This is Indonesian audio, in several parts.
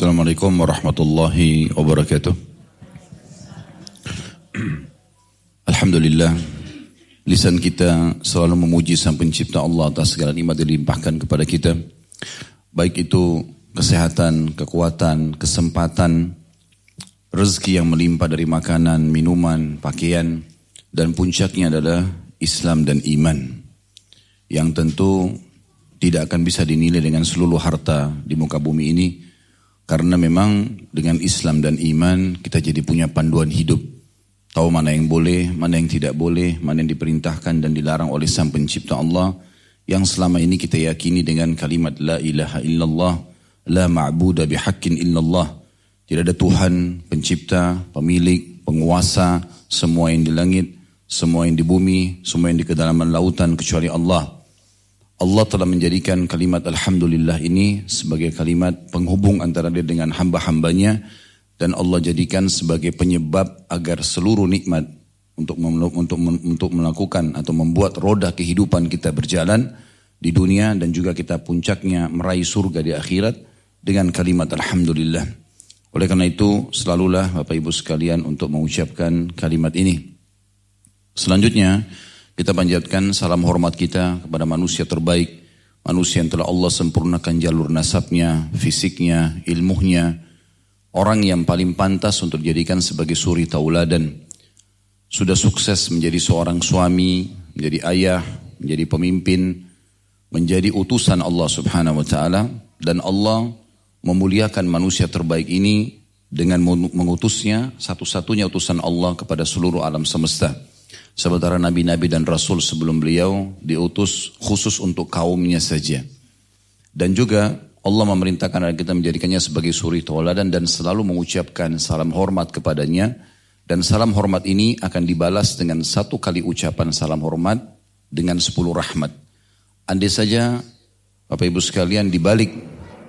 Assalamualaikum warahmatullahi wabarakatuh. Alhamdulillah, lisan kita selalu memuji Sang Pencipta Allah atas segala nikmat dilimpahkan kepada kita. Baik itu kesehatan, kekuatan, kesempatan, rezeki yang melimpah dari makanan, minuman, pakaian, dan puncaknya adalah Islam dan iman. Yang tentu tidak akan bisa dinilai dengan seluruh harta di muka bumi ini, karena memang dengan Islam dan iman kita jadi punya panduan hidup. Tahu mana yang boleh, mana yang tidak boleh, mana yang diperintahkan dan dilarang oleh Sang Pencipta Allah yang selama ini kita yakini dengan kalimat la ilaha illallah, la ma'budu bihaqqin illallah. Tidak ada Tuhan, pencipta, pemilik, penguasa, semua yang di langit, semua yang di bumi, semua yang di kedalaman lautan kecuali Allah. Allah telah menjadikan kalimat Alhamdulillah ini sebagai kalimat penghubung antara dia dengan hamba-hambanya dan Allah jadikan sebagai penyebab agar seluruh nikmat untuk untuk untuk melakukan atau membuat roda kehidupan kita berjalan di dunia dan juga kita puncaknya meraih surga di akhirat dengan kalimat Alhamdulillah. Oleh karena itu, selalulah Bapak Ibu sekalian untuk mengucapkan kalimat ini. Selanjutnya, kita panjatkan salam hormat kita kepada manusia terbaik, manusia yang telah Allah sempurnakan jalur nasabnya, fisiknya, ilmunya, orang yang paling pantas untuk dijadikan sebagai suri tauladan. Sudah sukses menjadi seorang suami, menjadi ayah, menjadi pemimpin, menjadi utusan Allah Subhanahu wa taala dan Allah memuliakan manusia terbaik ini dengan mengutusnya satu-satunya utusan Allah kepada seluruh alam semesta. Sementara nabi-nabi dan rasul sebelum beliau diutus khusus untuk kaumnya saja. Dan juga Allah memerintahkan kita menjadikannya sebagai suri tauladan dan selalu mengucapkan salam hormat kepadanya. Dan salam hormat ini akan dibalas dengan satu kali ucapan salam hormat dengan sepuluh rahmat. Andai saja Bapak Ibu sekalian dibalik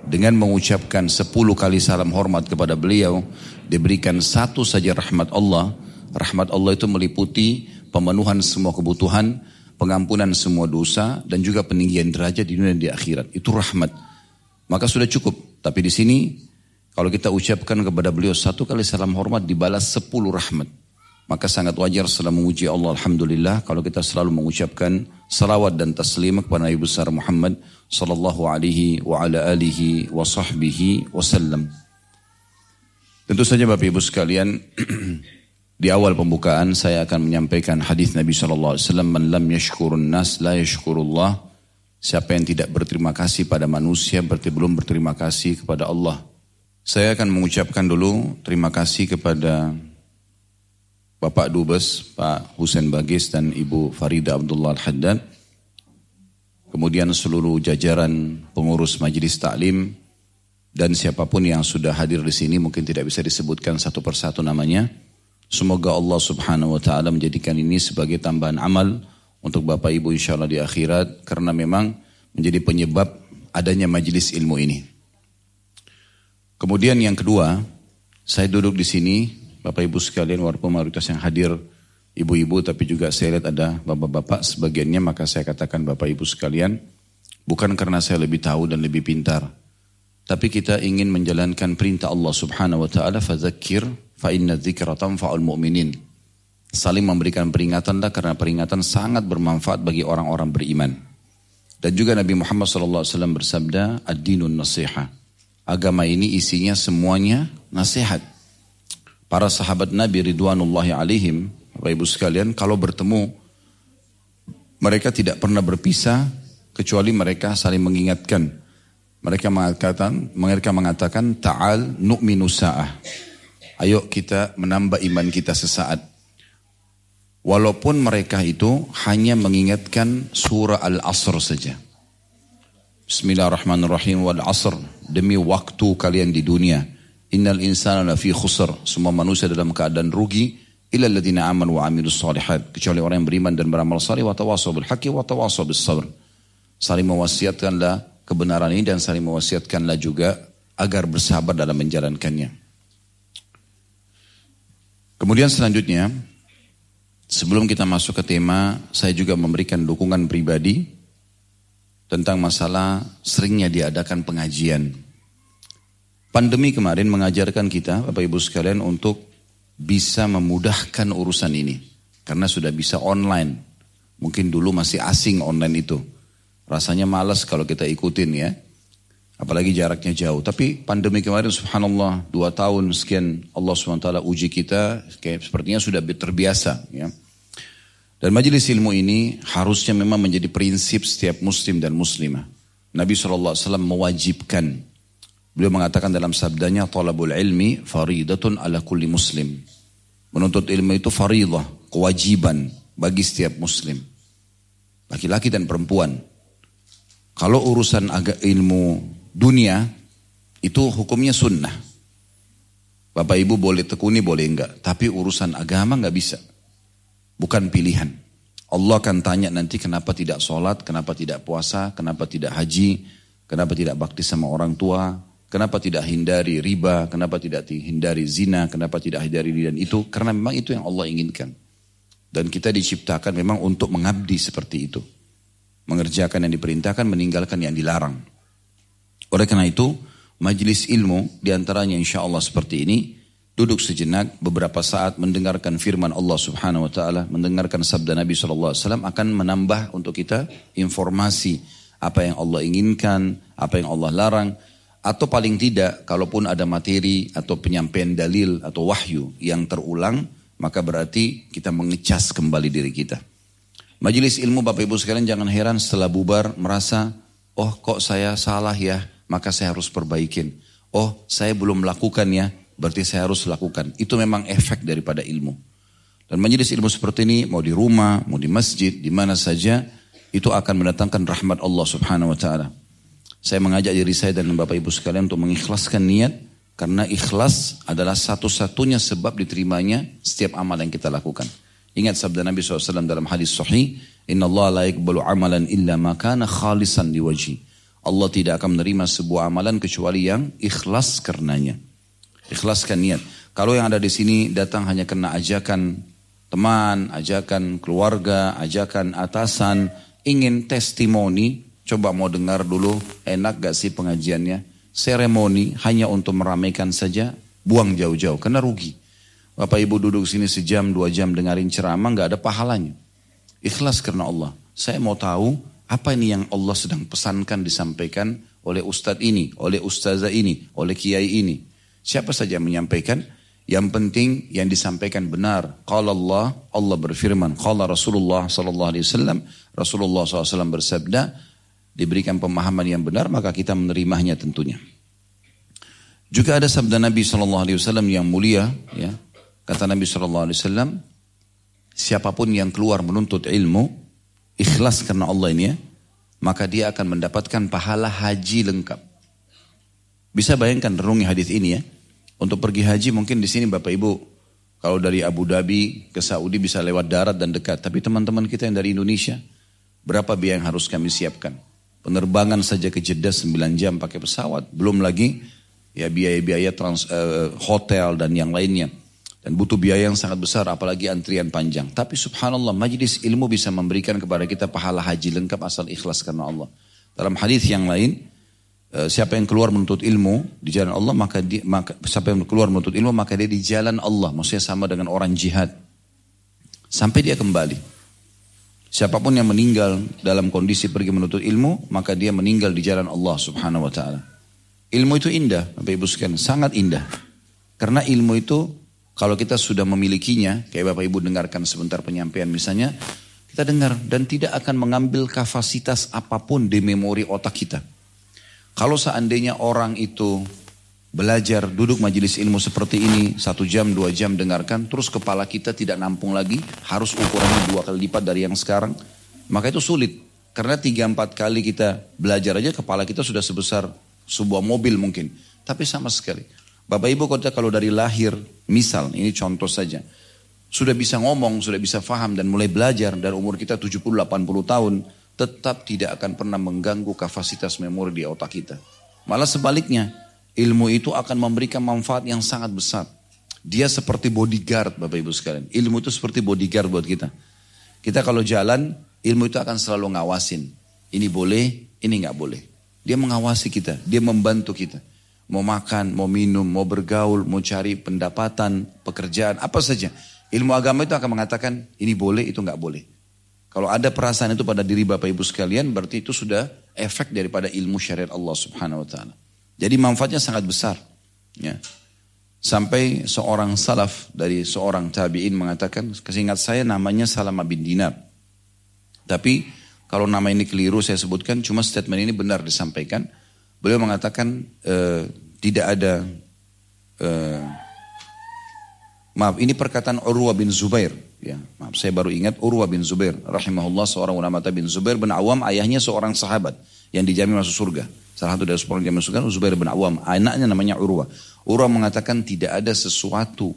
dengan mengucapkan sepuluh kali salam hormat kepada beliau, diberikan satu saja rahmat Allah. Rahmat Allah itu meliputi pemenuhan semua kebutuhan, pengampunan semua dosa, dan juga peninggian derajat di dunia dan di akhirat. Itu rahmat. Maka sudah cukup. Tapi di sini, kalau kita ucapkan kepada beliau satu kali salam hormat, dibalas sepuluh rahmat. Maka sangat wajar setelah memuji Allah Alhamdulillah kalau kita selalu mengucapkan salawat dan taslim kepada Nabi besar Muhammad sallallahu alaihi wa ala alihi wa sahbihi wasallam. Tentu saja Bapak Ibu sekalian di awal pembukaan saya akan menyampaikan hadis Nabi sallallahu alaihi wasallam man yashkurun nas la yashkurullah siapa yang tidak berterima kasih pada manusia berarti belum berterima kasih kepada Allah. Saya akan mengucapkan dulu terima kasih kepada Bapak Dubes, Pak Husain Bagis dan Ibu Farida Abdullah Al-Haddad. Kemudian seluruh jajaran pengurus majelis taklim dan siapa pun yang sudah hadir di sini mungkin tidak bisa disebutkan satu persatu namanya. Semoga Allah Subhanahu wa taala menjadikan ini sebagai tambahan amal untuk Bapak Ibu insyaallah di akhirat karena memang menjadi penyebab adanya majelis ilmu ini. Kemudian yang kedua, saya duduk di sini Bapak Ibu sekalian walaupun mayoritas yang hadir ibu-ibu tapi juga saya lihat ada bapak-bapak sebagiannya maka saya katakan Bapak Ibu sekalian bukan karena saya lebih tahu dan lebih pintar tapi kita ingin menjalankan perintah Allah Subhanahu wa taala fadzakir fa inna dzikra tanfa'ul mu'minin. Saling memberikan peringatan dah karena peringatan sangat bermanfaat bagi orang-orang beriman. Dan juga Nabi Muhammad SAW bersabda ad-dinun nasiha. Agama ini isinya semuanya nasihat. Para sahabat Nabi Ridwanullahi alaihim, Bapak Ibu sekalian, kalau bertemu, mereka tidak pernah berpisah, kecuali mereka saling mengingatkan. Mereka mengatakan, mereka mengatakan, Ta'al nu'minu sa'ah. Ayo kita menambah iman kita sesaat. Walaupun mereka itu hanya mengingatkan surah Al-Asr saja. Bismillahirrahmanirrahim wal asr. Demi waktu kalian di dunia Innal insana lafi khusr. Semua manusia dalam keadaan rugi. Illa alladhina aman wa amilus salihat. Kecuali orang yang beriman dan beramal salih. Wa tawasaw bil haqi wa tawasaw bis sabr. Saling mewasiatkanlah kebenaran ini dan saling mewasiatkanlah juga agar bersabar dalam menjalankannya. Kemudian selanjutnya, sebelum kita masuk ke tema, saya juga memberikan dukungan pribadi tentang masalah seringnya diadakan pengajian Pandemi kemarin mengajarkan kita, Bapak Ibu sekalian, untuk bisa memudahkan urusan ini. Karena sudah bisa online. Mungkin dulu masih asing online itu. Rasanya malas kalau kita ikutin ya. Apalagi jaraknya jauh. Tapi pandemi kemarin subhanallah dua tahun sekian Allah SWT uji kita. Kayak sepertinya sudah terbiasa ya. Dan majelis ilmu ini harusnya memang menjadi prinsip setiap muslim dan muslimah. Nabi SAW mewajibkan Beliau mengatakan dalam sabdanya, talabul ilmi faridatun ala kulli muslim. Menuntut ilmu itu faridah, kewajiban bagi setiap muslim. Laki-laki dan perempuan. Kalau urusan agak ilmu dunia, itu hukumnya sunnah. Bapak ibu boleh tekuni, boleh enggak. Tapi urusan agama enggak bisa. Bukan pilihan. Allah akan tanya nanti kenapa tidak sholat, kenapa tidak puasa, kenapa tidak haji, kenapa tidak bakti sama orang tua, Kenapa tidak hindari riba? Kenapa tidak hindari zina? Kenapa tidak hindari dan itu? Karena memang itu yang Allah inginkan. Dan kita diciptakan memang untuk mengabdi seperti itu. Mengerjakan yang diperintahkan, meninggalkan yang dilarang. Oleh karena itu, majelis ilmu di antaranya insya Allah seperti ini, duduk sejenak beberapa saat mendengarkan firman Allah Subhanahu Wa Taala, mendengarkan sabda Nabi Shallallahu Alaihi Wasallam akan menambah untuk kita informasi apa yang Allah inginkan, apa yang Allah larang, atau paling tidak, kalaupun ada materi atau penyampaian dalil atau wahyu yang terulang, maka berarti kita mengecas kembali diri kita. Majelis ilmu Bapak Ibu sekalian jangan heran setelah bubar merasa, oh kok saya salah ya, maka saya harus perbaikin. Oh saya belum melakukan ya, berarti saya harus lakukan. Itu memang efek daripada ilmu. Dan majelis ilmu seperti ini, mau di rumah, mau di masjid, di mana saja, itu akan mendatangkan rahmat Allah subhanahu wa ta'ala. Saya mengajak diri saya dan Bapak Ibu sekalian untuk mengikhlaskan niat karena ikhlas adalah satu-satunya sebab diterimanya setiap amal yang kita lakukan. Ingat sabda Nabi SAW dalam hadis sahih, Inna Allah la yakbalu amalan illa makana khalisan diwaji. Allah tidak akan menerima sebuah amalan kecuali yang ikhlas karenanya. Ikhlaskan niat. Kalau yang ada di sini datang hanya karena ajakan teman, ajakan keluarga, ajakan atasan, ingin testimoni, Coba mau dengar dulu, enak gak sih pengajiannya? Seremoni hanya untuk meramaikan saja, buang jauh-jauh, karena rugi. Bapak ibu duduk sini sejam, dua jam dengarin ceramah, gak ada pahalanya. Ikhlas karena Allah. Saya mau tahu apa ini yang Allah sedang pesankan disampaikan oleh ustadz ini, oleh ustazah ini, oleh kiai ini. Siapa saja yang menyampaikan, yang penting yang disampaikan benar. Kalau Allah, Allah berfirman. Kalau Rasulullah Sallallahu Alaihi Wasallam, Rasulullah SAW bersabda, diberikan pemahaman yang benar maka kita menerimanya tentunya. Juga ada sabda Nabi Shallallahu Alaihi Wasallam yang mulia, ya kata Nabi Shallallahu Alaihi Wasallam, siapa pun yang keluar menuntut ilmu ikhlas karena Allah ini ya, maka dia akan mendapatkan pahala haji lengkap. Bisa bayangkan renungi hadis ini ya. Untuk pergi haji mungkin di sini Bapak Ibu kalau dari Abu Dhabi ke Saudi bisa lewat darat dan dekat. Tapi teman-teman kita yang dari Indonesia, berapa biaya yang harus kami siapkan? Penerbangan saja ke Jeddah 9 jam pakai pesawat, belum lagi ya biaya-biaya trans uh, hotel dan yang lainnya. Dan butuh biaya yang sangat besar apalagi antrian panjang. Tapi subhanallah majlis ilmu bisa memberikan kepada kita pahala haji lengkap asal ikhlas karena Allah. Dalam hadis yang lain, uh, siapa yang keluar menuntut ilmu di jalan Allah maka, dia, maka siapa yang keluar menuntut ilmu maka dia di jalan Allah. Maksudnya sama dengan orang jihad. Sampai dia kembali. Siapa pun yang meninggal dalam kondisi pergi menuntut ilmu, maka dia meninggal di jalan Allah subhanahu wa ta'ala. Ilmu itu indah, Bapak Ibu sekalian, sangat indah. Karena ilmu itu, kalau kita sudah memilikinya, kayak Bapak Ibu dengarkan sebentar penyampaian misalnya, kita dengar dan tidak akan mengambil kapasitas apa pun di memori otak kita. Kalau seandainya orang itu belajar duduk majelis ilmu seperti ini satu jam dua jam dengarkan terus kepala kita tidak nampung lagi harus ukurannya dua kali lipat dari yang sekarang maka itu sulit. Karena tiga empat kali kita belajar aja kepala kita sudah sebesar sebuah mobil mungkin. Tapi sama sekali. Bapak ibu kota kalau dari lahir misal ini contoh saja sudah bisa ngomong sudah bisa faham dan mulai belajar dan umur kita 70-80 tahun tetap tidak akan pernah mengganggu kapasitas memori di otak kita malah sebaliknya Ilmu itu akan memberikan manfaat yang sangat besar. Dia seperti bodyguard Bapak Ibu sekalian. Ilmu itu seperti bodyguard buat kita. Kita kalau jalan, ilmu itu akan selalu ngawasin. Ini boleh, ini nggak boleh. Dia mengawasi kita, dia membantu kita. Mau makan, mau minum, mau bergaul, mau cari pendapatan, pekerjaan, apa saja. Ilmu agama itu akan mengatakan ini boleh, itu nggak boleh. Kalau ada perasaan itu pada diri Bapak Ibu sekalian, berarti itu sudah efek daripada ilmu syariat Allah Subhanahu wa taala. Jadi manfaatnya sangat besar. Ya. Sampai seorang salaf dari seorang tabi'in mengatakan, kesingkat saya namanya Salama bin Dinar. Tapi kalau nama ini keliru saya sebutkan, cuma statement ini benar disampaikan. Beliau mengatakan e, tidak ada, e, maaf ini perkataan Urwa bin Zubair. Ya, maaf saya baru ingat Urwa bin Zubair. Rahimahullah seorang ulama bin Zubair bin Awam ayahnya seorang sahabat yang dijamin masuk surga. Salah satu dari sepuluh yang masuk surga Zubair bin Awam. Anaknya namanya Urwa. Urwa mengatakan tidak ada sesuatu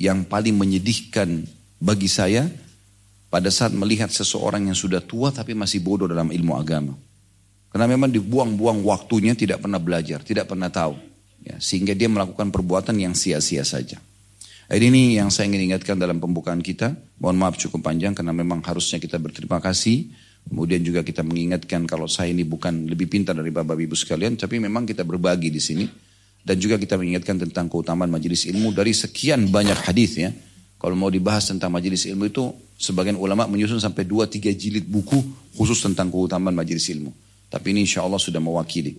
yang paling menyedihkan bagi saya pada saat melihat seseorang yang sudah tua tapi masih bodoh dalam ilmu agama. Karena memang dibuang-buang waktunya tidak pernah belajar, tidak pernah tahu. Ya, sehingga dia melakukan perbuatan yang sia-sia saja. Ini yang saya ingin ingatkan dalam pembukaan kita. Mohon maaf cukup panjang karena memang harusnya kita berterima kasih. Kemudian juga kita mengingatkan kalau saya ini bukan lebih pintar dari bapak ibu sekalian, tapi memang kita berbagi di sini. Dan juga kita mengingatkan tentang keutamaan majelis ilmu dari sekian banyak hadis ya. Kalau mau dibahas tentang majelis ilmu itu, sebagian ulama menyusun sampai 2-3 jilid buku khusus tentang keutamaan majelis ilmu. Tapi ini insya Allah sudah mewakili.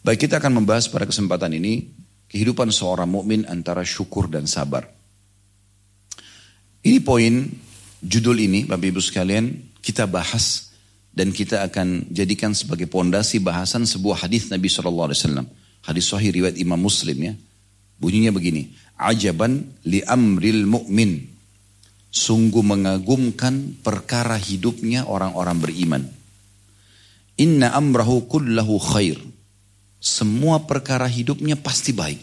Baik kita akan membahas pada kesempatan ini kehidupan seorang mukmin antara syukur dan sabar. Ini poin judul ini Bapak Ibu sekalian kita bahas dan kita akan jadikan sebagai pondasi bahasan sebuah hadis Nabi Shallallahu Alaihi Wasallam. Hadis Sahih riwayat Imam Muslim ya. Bunyinya begini, ajaban li amril mu'min. Sungguh mengagumkan perkara hidupnya orang-orang beriman. Inna amrahu kullahu khair. Semua perkara hidupnya pasti baik.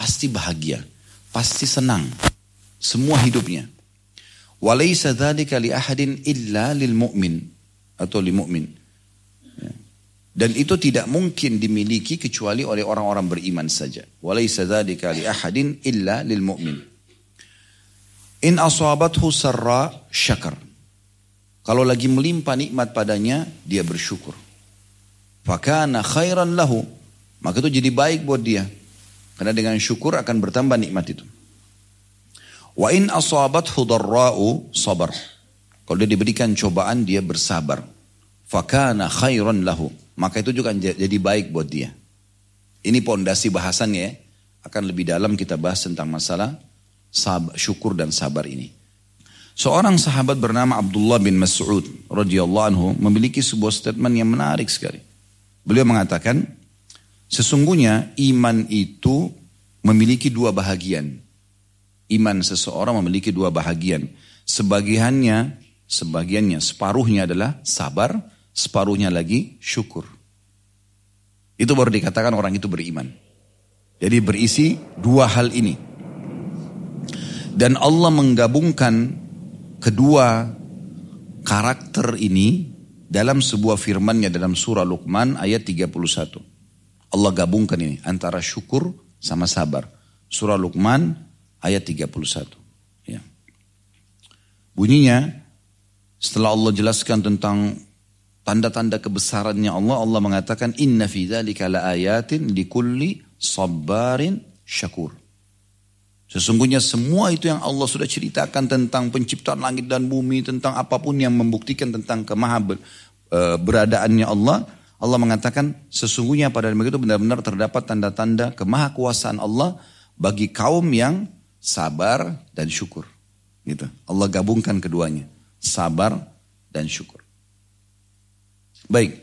Pasti bahagia. Pasti senang. Semua hidupnya. Walaysa dhalika li ahadin illa lil mu'min. Atau li mu'min. Ya. Dan itu tidak mungkin dimiliki kecuali oleh orang-orang beriman saja. Walaysa dhalika li ahadin illa lil mu'min. In asabathu sarra syakar. Kalau lagi melimpah nikmat padanya, dia bersyukur. Fakana khairan lahu. Maka itu jadi baik buat dia. Karena dengan syukur akan bertambah nikmat itu. Wa in asabat hudarra'u sabar. Kalau dia diberikan cobaan dia bersabar. Fakana khairan lahu. Maka itu juga jadi baik buat dia. Ini pondasi bahasannya ya. Akan lebih dalam kita bahas tentang masalah syukur dan sabar ini. Seorang sahabat bernama Abdullah bin Mas'ud radhiyallahu anhu memiliki sebuah statement yang menarik sekali. Beliau mengatakan, sesungguhnya iman itu memiliki dua bahagian. Iman seseorang memiliki dua bahagian. Sebagiannya, sebagiannya, separuhnya adalah sabar, separuhnya lagi syukur. Itu baru dikatakan orang itu beriman. Jadi berisi dua hal ini. Dan Allah menggabungkan kedua karakter ini dalam sebuah firmannya dalam surah Luqman ayat 31. Allah gabungkan ini antara syukur sama sabar. Surah Luqman ayat 31. Ya. Bunyinya setelah Allah jelaskan tentang tanda-tanda kebesarannya Allah, Allah mengatakan inna fi dzalika laayatin likulli sabarin syakur. Sesungguhnya semua itu yang Allah sudah ceritakan tentang penciptaan langit dan bumi, tentang apa pun yang membuktikan tentang kemaha e, beradaannya Allah. Allah mengatakan sesungguhnya pada begitu benar-benar terdapat tanda-tanda kemahakuasaan Allah bagi kaum yang sabar dan syukur. Gitu. Allah gabungkan keduanya, sabar dan syukur. Baik,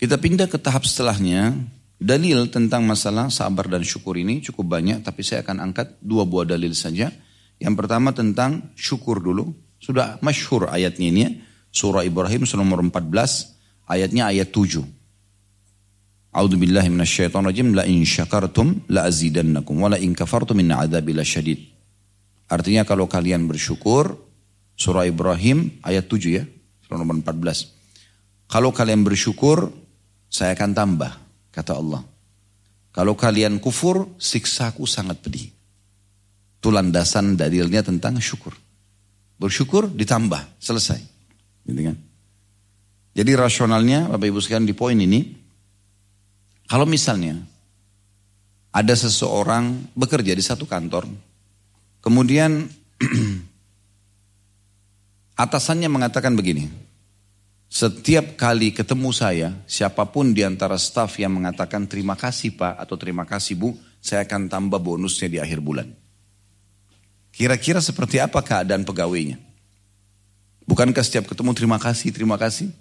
kita pindah ke tahap setelahnya, Dalil tentang masalah sabar dan syukur ini cukup banyak, tapi saya akan angkat dua buah dalil saja. Yang pertama tentang syukur dulu. Sudah masyhur ayatnya ini ya. Surah Ibrahim surah nomor 14, ayatnya ayat 7. A'udzu billahi minasyaitonir rajim la in syakartum la azidannakum wa la in kafartum min adzabi lasyadid. Artinya kalau kalian bersyukur surah Ibrahim ayat 7 ya, surah nomor 14. Kalau kalian bersyukur saya akan tambah Kata Allah. Kalau kalian kufur, siksaku sangat pedih. Itu landasan dalilnya tentang syukur. Bersyukur ditambah, selesai. Gitu kan? Jadi rasionalnya Bapak Ibu sekalian di poin ini, kalau misalnya Ada seseorang bekerja di satu kantor. Kemudian atasannya mengatakan begini. Setiap kali ketemu saya, siapa pun di antara staf yang mengatakan terima kasih Pak atau terima kasih Bu, saya akan tambah bonusnya di akhir bulan. Kira-kira seperti apa keadaan pegawainya? Bukankah setiap ketemu terima kasih, terima kasih?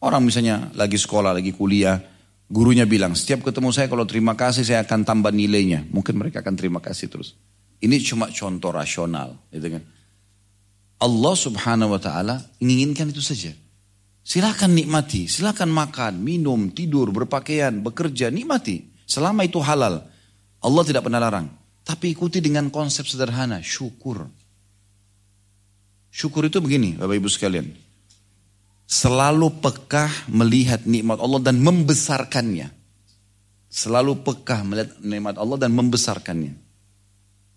Orang misalnya lagi sekolah, lagi kuliah, gurunya bilang, setiap ketemu saya kalau terima kasih saya akan tambah nilainya. Mungkin mereka akan terima kasih terus. Ini cuma contoh rasional. Gitu kan? Allah subhanahu wa ta'ala inginkan itu saja. Silakan nikmati, silakan makan, minum, tidur, berpakaian, bekerja, nikmati. Selama itu halal. Allah tidak pernah larang. Tapi ikuti dengan konsep sederhana, syukur. Syukur itu begini, Bapak Ibu sekalian. Selalu pekah melihat nikmat Allah dan membesarkannya. Selalu pekah melihat nikmat Allah dan membesarkannya.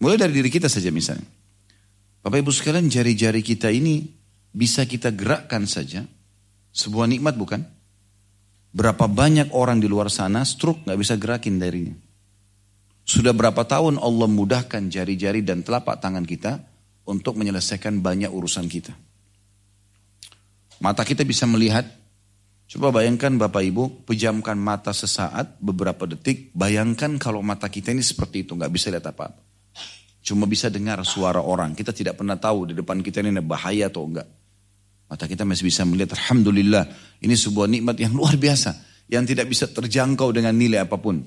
Mulai dari diri kita saja misalnya. Bapak Ibu sekalian, jari-jari kita ini bisa kita gerakkan saja sebuah nikmat bukan? Berapa banyak orang di luar sana stroke nggak bisa gerakin darinya. Sudah berapa tahun Allah mudahkan jari-jari dan telapak tangan kita untuk menyelesaikan banyak urusan kita. Mata kita bisa melihat, coba bayangkan Bapak Ibu, pejamkan mata sesaat, beberapa detik, bayangkan kalau mata kita ini seperti itu, nggak bisa lihat apa-apa. Cuma bisa dengar suara orang, kita tidak pernah tahu di depan kita ini bahaya atau enggak. Mata kita masih bisa melihat, Alhamdulillah, ini sebuah nikmat yang luar biasa. Yang tidak bisa terjangkau dengan nilai apa pun.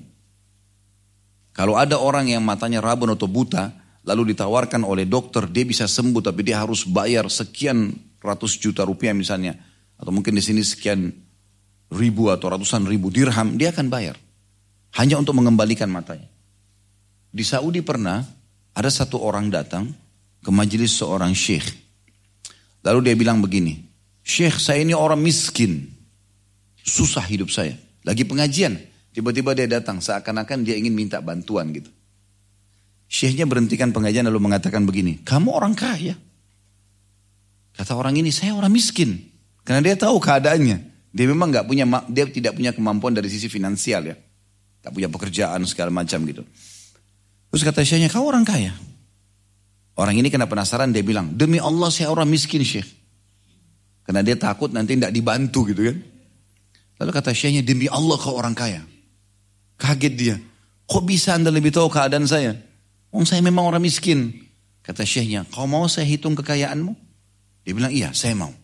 Kalau ada orang yang matanya rabun atau buta, lalu ditawarkan oleh dokter, dia bisa sembuh tapi dia harus bayar sekian ratus juta rupiah misalnya. Atau mungkin di sini sekian ribu atau ratusan ribu dirham, dia akan bayar. Hanya untuk mengembalikan matanya. Di Saudi pernah ada satu orang datang ke majelis seorang syekh. Lalu dia bilang begini, Syekh saya ini orang miskin. Susah hidup saya. Lagi pengajian. Tiba-tiba dia datang seakan-akan dia ingin minta bantuan gitu. Syekhnya berhentikan pengajian lalu mengatakan begini, kamu orang kaya. Kata orang ini, saya orang miskin. Karena dia tahu keadaannya. Dia memang nggak punya, dia tidak punya kemampuan dari sisi finansial ya. Tak punya pekerjaan segala macam gitu. Terus kata syekhnya, kau orang kaya. Orang ini kena penasaran dia bilang, demi Allah saya orang miskin syekh. Karena dia takut nanti tidak dibantu gitu kan. Lalu kata syekhnya, demi Allah kau orang kaya. Kaget dia. Kok bisa anda lebih tahu keadaan saya? Oh saya memang orang miskin. Kata syekhnya, kau mau saya hitung kekayaanmu? Dia bilang, iya saya mau.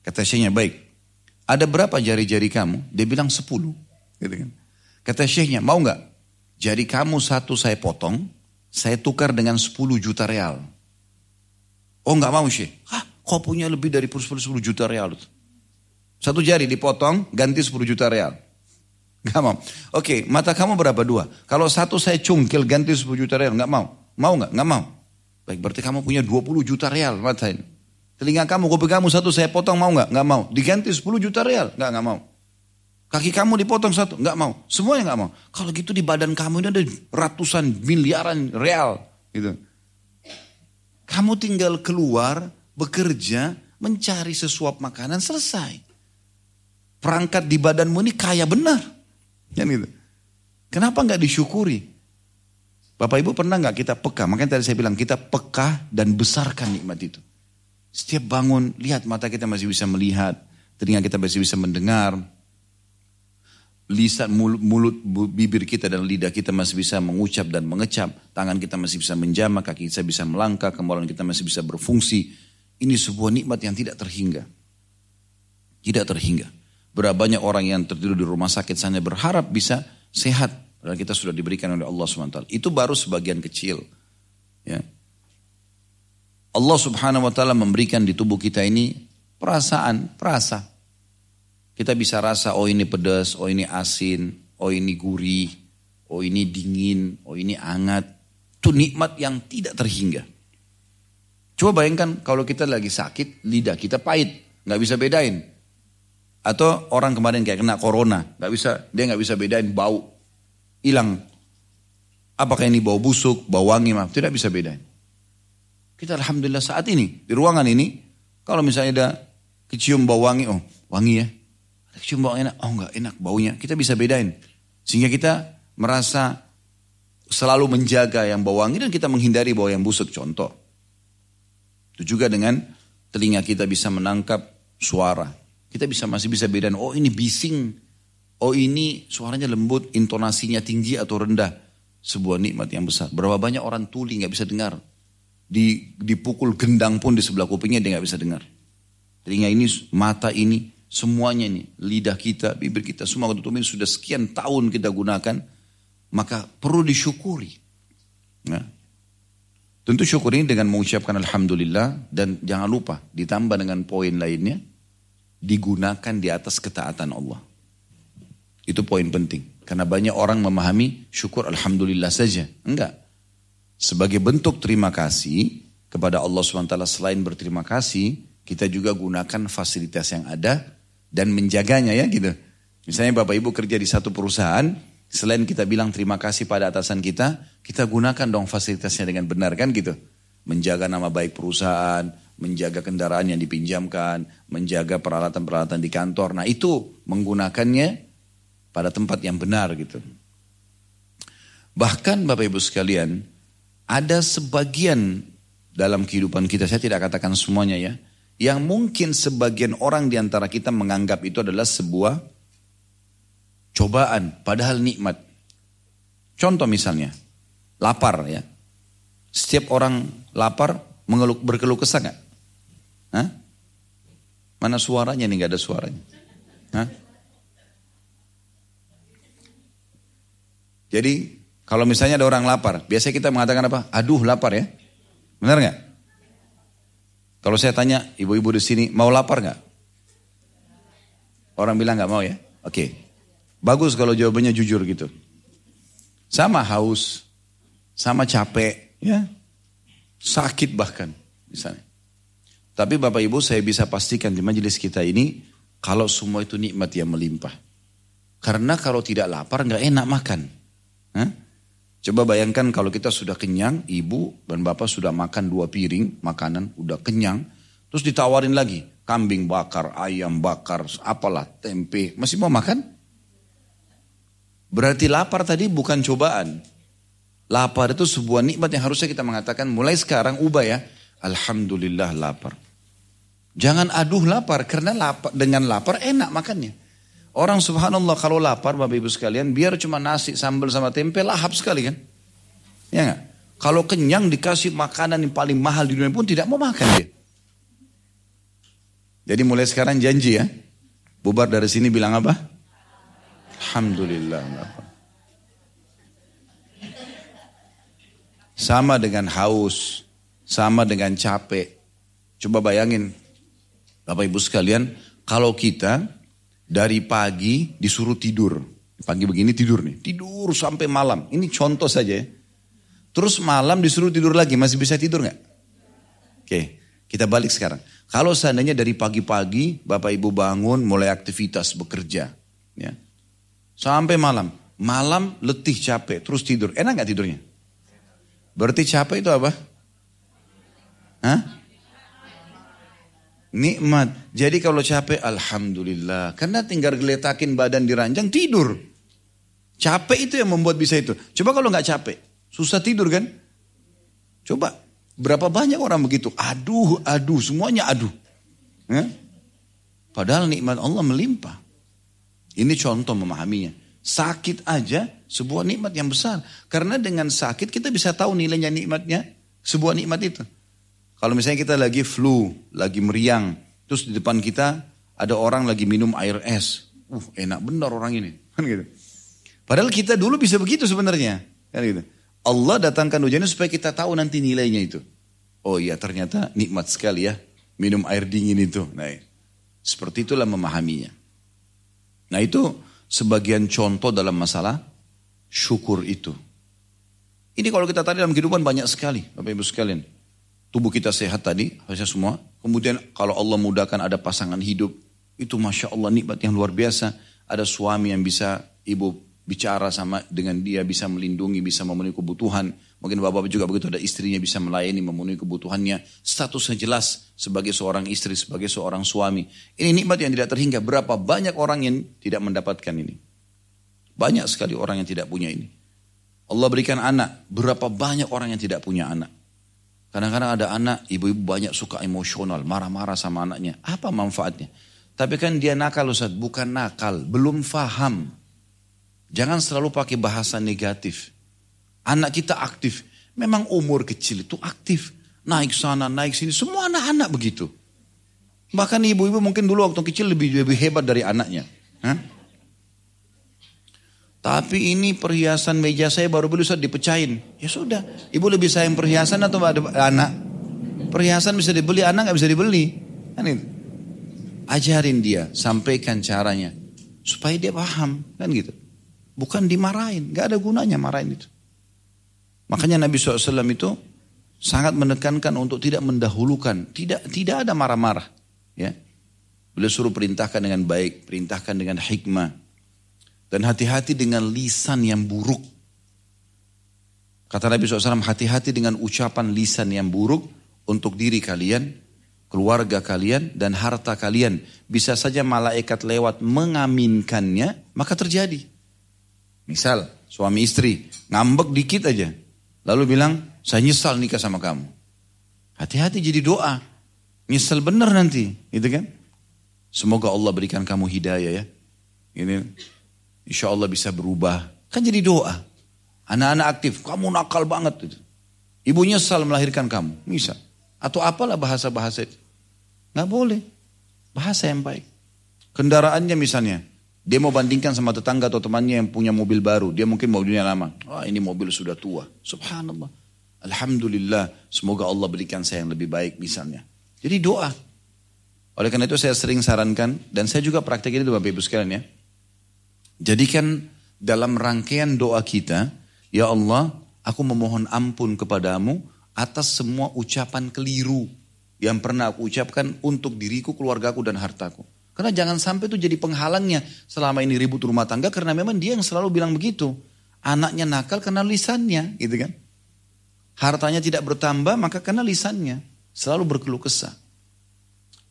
Kata syekhnya, baik. Ada berapa jari-jari kamu? Dia bilang sepuluh. Gitu kan. Kata syekhnya, mau nggak? Jari kamu satu saya potong, saya tukar dengan 10 juta real. Oh nggak mau sih. Hah, kau punya lebih dari 10 juta real. Satu jari dipotong, ganti 10 juta real. Gak mau. Oke, mata kamu berapa dua? Kalau satu saya cungkil ganti 10 juta real, nggak mau. Mau nggak? Nggak mau. Baik, berarti kamu punya 20 juta real mata ini. Telinga kamu, kopi kamu satu saya potong mau nggak? Nggak mau. Diganti 10 juta real, nggak nggak mau. Kaki kamu dipotong satu, nggak mau. Semuanya nggak mau. Kalau gitu di badan kamu ini ada ratusan miliaran real, gitu. Kamu tinggal keluar, bekerja, mencari sesuap makanan, selesai. Perangkat di badanmu ini kaya benar. Kan gitu. Kenapa nggak disyukuri? Bapak Ibu pernah nggak kita peka? Makanya tadi saya bilang kita peka dan besarkan nikmat itu. Setiap bangun, lihat mata kita masih bisa melihat, telinga kita masih bisa mendengar, lisan mulut, mulut bibir kita dan lidah kita masih bisa mengucap dan mengecap, tangan kita masih bisa menjamah, kaki kita bisa melangkah, kemaluan kita masih bisa berfungsi. Ini sebuah nikmat yang tidak terhingga. Tidak terhingga. Berapa banyak orang yang tertidur di rumah sakit sana berharap bisa sehat. Padahal kita sudah diberikan oleh Allah SWT. Itu baru sebagian kecil. Ya. Allah subhanahu wa ta'ala memberikan di tubuh kita ini perasaan, perasa. Kita bisa rasa, oh ini pedas, oh ini asin, oh ini gurih, oh ini dingin, oh ini hangat. Itu nikmat yang tidak terhingga. Coba bayangkan kalau kita lagi sakit, lidah kita pahit, nggak bisa bedain. Atau orang kemarin kayak kena corona, nggak bisa, dia nggak bisa bedain bau, hilang. Apakah ini bau busuk, bau wangi, maaf, tidak bisa bedain. Kita alhamdulillah saat ini di ruangan ini, kalau misalnya ada kecium bau wangi, oh wangi ya, Cium bau enak, oh enggak enak baunya. Kita bisa bedain. Sehingga kita merasa selalu menjaga yang bau wangi dan kita menghindari bau yang busuk contoh. Itu juga dengan telinga kita bisa menangkap suara. Kita bisa masih bisa bedain, oh ini bising, oh ini suaranya lembut, intonasinya tinggi atau rendah. Sebuah nikmat yang besar. Berapa banyak orang tuli nggak bisa dengar. Di, dipukul gendang pun di sebelah kupingnya dia nggak bisa dengar. Telinga ini, mata ini, semuanya ini, lidah kita, bibir kita, semua ini sudah sekian tahun kita gunakan, maka perlu disyukuri. Nah, tentu syukur ini dengan mengucapkan Alhamdulillah dan jangan lupa ditambah dengan poin lainnya, digunakan di atas ketaatan Allah. Itu poin penting. Karena banyak orang memahami syukur Alhamdulillah saja. Enggak. Sebagai bentuk terima kasih kepada Allah SWT selain berterima kasih, kita juga gunakan fasilitas yang ada dan menjaganya ya gitu. Misalnya Bapak Ibu kerja di satu perusahaan, selain kita bilang terima kasih pada atasan kita, kita gunakan dong fasilitasnya dengan benar kan gitu. Menjaga nama baik perusahaan, menjaga kendaraan yang dipinjamkan, menjaga peralatan-peralatan di kantor. Nah itu menggunakannya pada tempat yang benar gitu. Bahkan Bapak Ibu sekalian, ada sebagian dalam kehidupan kita, saya tidak katakan semuanya ya, yang mungkin sebagian orang di antara kita menganggap itu adalah sebuah cobaan, padahal nikmat. Contoh misalnya, lapar ya. Setiap orang lapar mengeluh, berkeluh kesah nggak? Mana suaranya nih nggak ada suaranya? Hah? Jadi kalau misalnya ada orang lapar, biasanya kita mengatakan apa? Aduh lapar ya. Benar nggak? Kalau saya tanya ibu-ibu di sini mau lapar nggak? Orang bilang nggak mau ya? Oke, bagus kalau jawabannya jujur gitu. Sama haus, sama capek, ya, sakit bahkan misalnya. Tapi Bapak Ibu saya bisa pastikan di majelis kita ini kalau semua itu nikmat yang melimpah. Karena kalau tidak lapar nggak enak makan. Hah? Coba bayangkan kalau kita sudah kenyang, ibu dan bapak sudah makan dua piring makanan, udah kenyang, terus ditawarin lagi, kambing bakar, ayam bakar, apalah, tempe, masih mau makan? Berarti lapar tadi bukan cobaan. Lapar itu sebuah nikmat yang harusnya kita mengatakan mulai sekarang ubah ya. Alhamdulillah lapar. Jangan aduh lapar karena lapar dengan lapar enak makannya. Orang subhanallah kalau lapar Bapak Ibu sekalian biar cuma nasi sambal sama tempe lahap sekali kan. Ya gak? Kalau kenyang dikasih makanan yang paling mahal di dunia pun tidak mau makan dia. Jadi mulai sekarang janji ya. Bubar dari sini bilang apa? Alhamdulillah. Sama dengan haus, sama dengan capek. Coba bayangin, Bapak Ibu sekalian, kalau kita dari pagi disuruh tidur. Pagi begini tidur nih. Tidur sampai malam. Ini contoh saja ya. Terus malam disuruh tidur lagi. Masih bisa tidur nggak? Oke, kita balik sekarang. Kalau seandainya dari pagi-pagi Bapak Ibu bangun mulai aktivitas bekerja. ya Sampai malam. Malam letih capek. Terus tidur. Enak nggak tidurnya? Berarti capek itu apa? Hah? Nikmat. Jadi kalau capek, Alhamdulillah. Karena tinggal geletakin badan di ranjang, tidur. Capek itu yang membuat bisa itu. Coba kalau nggak capek, susah tidur kan? Coba, berapa banyak orang begitu? Aduh, aduh, semuanya aduh. Ya? Padahal nikmat Allah melimpah. Ini contoh memahaminya. Sakit aja sebuah nikmat yang besar. Karena dengan sakit kita bisa tahu nilainya nikmatnya. Sebuah nikmat itu. Kalau misalnya kita lagi flu, lagi meriang, terus di depan kita ada orang lagi minum air es. Uh, enak benar orang ini. Kan gitu. Padahal kita dulu bisa begitu sebenarnya. Kan gitu. Allah datangkan hujannya supaya kita tahu nanti nilainya itu. Oh iya ternyata nikmat sekali ya minum air dingin itu. Nah, seperti itulah memahaminya. Nah itu sebagian contoh dalam masalah syukur itu. Ini kalau kita tadi dalam kehidupan banyak sekali Bapak Ibu sekalian tubuh kita sehat tadi, harusnya semua. Kemudian kalau Allah mudahkan ada pasangan hidup, itu Masya Allah nikmat yang luar biasa. Ada suami yang bisa ibu bicara sama dengan dia, bisa melindungi, bisa memenuhi kebutuhan. Mungkin bapak juga begitu ada istrinya bisa melayani, memenuhi kebutuhannya. Statusnya jelas sebagai seorang istri, sebagai seorang suami. Ini nikmat yang tidak terhingga. Berapa banyak orang yang tidak mendapatkan ini. Banyak sekali orang yang tidak punya ini. Allah berikan anak. Berapa banyak orang yang tidak punya anak. Kadang-kadang ada anak, ibu-ibu banyak suka emosional, marah-marah sama anaknya. Apa manfaatnya? Tapi kan dia nakal Ustaz, bukan nakal, belum faham. Jangan selalu pakai bahasa negatif. Anak kita aktif. Memang umur kecil itu aktif. Naik sana, naik sini. Semua anak-anak begitu. Bahkan ibu-ibu mungkin dulu waktu kecil lebih lebih hebat dari anaknya. Hah? Tapi ini perhiasan meja saya baru beli Ustaz dipecahin. Ya sudah, ibu lebih sayang perhiasan atau anak? Perhiasan bisa dibeli, anak nggak bisa dibeli. Kan itu. Ajarin dia, sampaikan caranya. Supaya dia paham, kan gitu. Bukan dimarahin, nggak ada gunanya marahin itu. Makanya Nabi SAW itu sangat menekankan untuk tidak mendahulukan, tidak tidak ada marah-marah. Ya, Beliau suruh perintahkan dengan baik, perintahkan dengan hikmah, dan hati-hati dengan lisan yang buruk. Kata Nabi SAW, hati-hati dengan ucapan lisan yang buruk untuk diri kalian, keluarga kalian, dan harta kalian. Bisa saja malaikat lewat mengaminkannya, maka terjadi. Misal, suami istri ngambek dikit aja. Lalu bilang, saya nyesal nikah sama kamu. Hati-hati jadi doa. Nyesal benar nanti, gitu kan? Semoga Allah berikan kamu hidayah ya. Ini Insya Allah bisa berubah. Kan jadi doa. Anak-anak aktif, kamu nakal banget. Ibu nyesal melahirkan kamu, bisa. Atau apalah bahasa-bahasa itu. Nggak boleh. Bahasa yang baik. Kendaraannya misalnya, dia mau bandingkan sama tetangga atau temannya yang punya mobil baru. Dia mungkin mobilnya lama. Wah ini mobil sudah tua. Subhanallah. Alhamdulillah. Semoga Allah berikan saya yang lebih baik misalnya. Jadi doa. Oleh karena itu saya sering sarankan. Dan saya juga praktek ini Bapak Ibu sekalian ya. Jadikan dalam rangkaian doa kita, Ya Allah, aku memohon ampun kepadamu atas semua ucapan keliru yang pernah aku ucapkan untuk diriku, keluargaku, dan hartaku. Karena jangan sampai itu jadi penghalangnya selama ini ribut rumah tangga karena memang dia yang selalu bilang begitu. Anaknya nakal karena lisannya, gitu kan. Hartanya tidak bertambah maka karena lisannya. Selalu berkeluh kesah.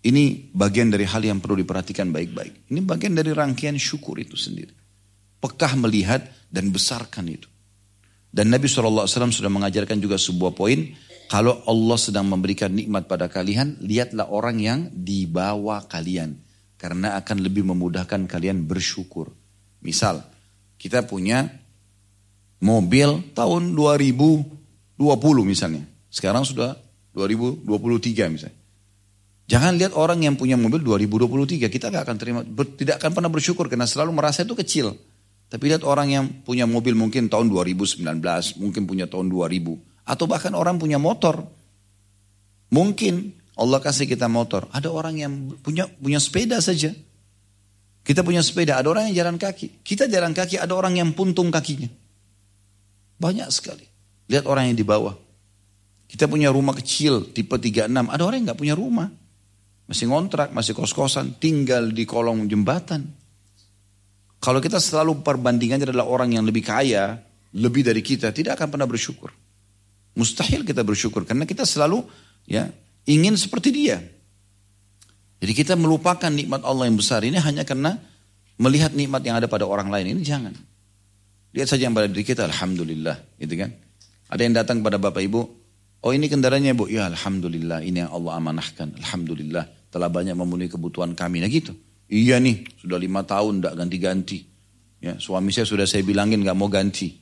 Ini bagian dari hal yang perlu diperhatikan baik-baik. Ini bagian dari rangkaian syukur itu sendiri. Pekah melihat dan besarkan itu. Dan Nabi SAW sudah mengajarkan juga sebuah poin. Kalau Allah sedang memberikan nikmat pada kalian, lihatlah orang yang di bawah kalian. Karena akan lebih memudahkan kalian bersyukur. Misal, kita punya mobil tahun 2020 misalnya. Sekarang sudah 2023 misalnya. Jangan lihat orang yang punya mobil 2023, kita gak akan terima, tidak akan pernah bersyukur karena selalu merasa itu kecil. Tapi lihat orang yang punya mobil mungkin tahun 2019, mungkin punya tahun 2000, atau bahkan orang punya motor. Mungkin Allah kasih kita motor, ada orang yang punya punya sepeda saja. Kita punya sepeda, ada orang yang jalan kaki. Kita jalan kaki, ada orang yang puntung kakinya. Banyak sekali. Lihat orang yang di bawah. Kita punya rumah kecil, tipe 36, ada orang yang gak punya rumah. Masih ngontrak, masih kos-kosan, tinggal di kolong jembatan. Kalau kita selalu perbandingannya adalah orang yang lebih kaya, lebih dari kita, tidak akan pernah bersyukur. Mustahil kita bersyukur karena kita selalu ya ingin seperti dia. Jadi kita melupakan nikmat Allah yang besar ini hanya karena melihat nikmat yang ada pada orang lain ini jangan. Lihat saja yang pada diri kita, alhamdulillah, gitu kan? Ada yang datang pada bapak ibu, oh ini kendaraannya bu, ya alhamdulillah, ini yang Allah amanahkan, alhamdulillah telah banyak memenuhi kebutuhan kami. Nah gitu. Iya nih, sudah lima tahun tidak ganti-ganti. Ya, suami saya sudah saya bilangin nggak mau ganti.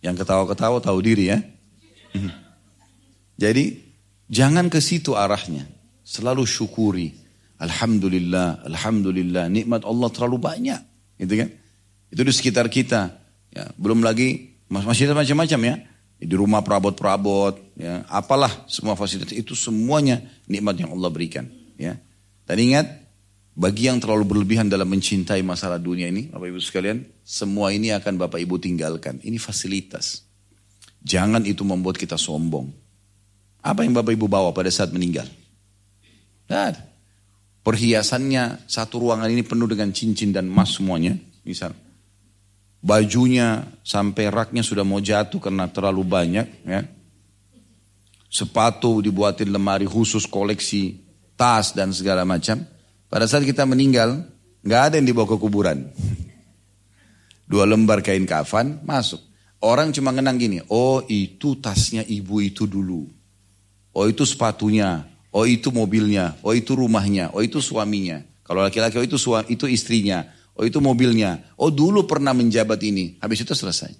Yang ketawa-ketawa tahu diri ya. Jadi jangan ke situ arahnya. Selalu syukuri. Alhamdulillah, Alhamdulillah. Nikmat Allah terlalu banyak. Gitu kan? Itu di sekitar kita. Ya, belum lagi masih macam-macam ya di rumah perabot-perabot, ya, apalah semua fasilitas itu semuanya nikmat yang Allah berikan. Ya. Dan ingat, bagi yang terlalu berlebihan dalam mencintai masalah dunia ini, Bapak Ibu sekalian, semua ini akan Bapak Ibu tinggalkan. Ini fasilitas. Jangan itu membuat kita sombong. Apa yang Bapak Ibu bawa pada saat meninggal? Nah, perhiasannya satu ruangan ini penuh dengan cincin dan emas semuanya, misal bajunya sampai raknya sudah mau jatuh karena terlalu banyak ya. Sepatu dibuatin lemari khusus koleksi tas dan segala macam. Pada saat kita meninggal, nggak ada yang dibawa ke kuburan. dua lembar kain kafan, masuk. Orang cuma ngenang gini, oh itu tasnya ibu itu dulu. Oh itu sepatunya, oh itu mobilnya, oh itu rumahnya, oh itu suaminya. Kalau laki-laki, oh itu suami, itu istrinya, oh itu mobilnya. Oh dulu pernah menjabat ini. Habis itu selesai.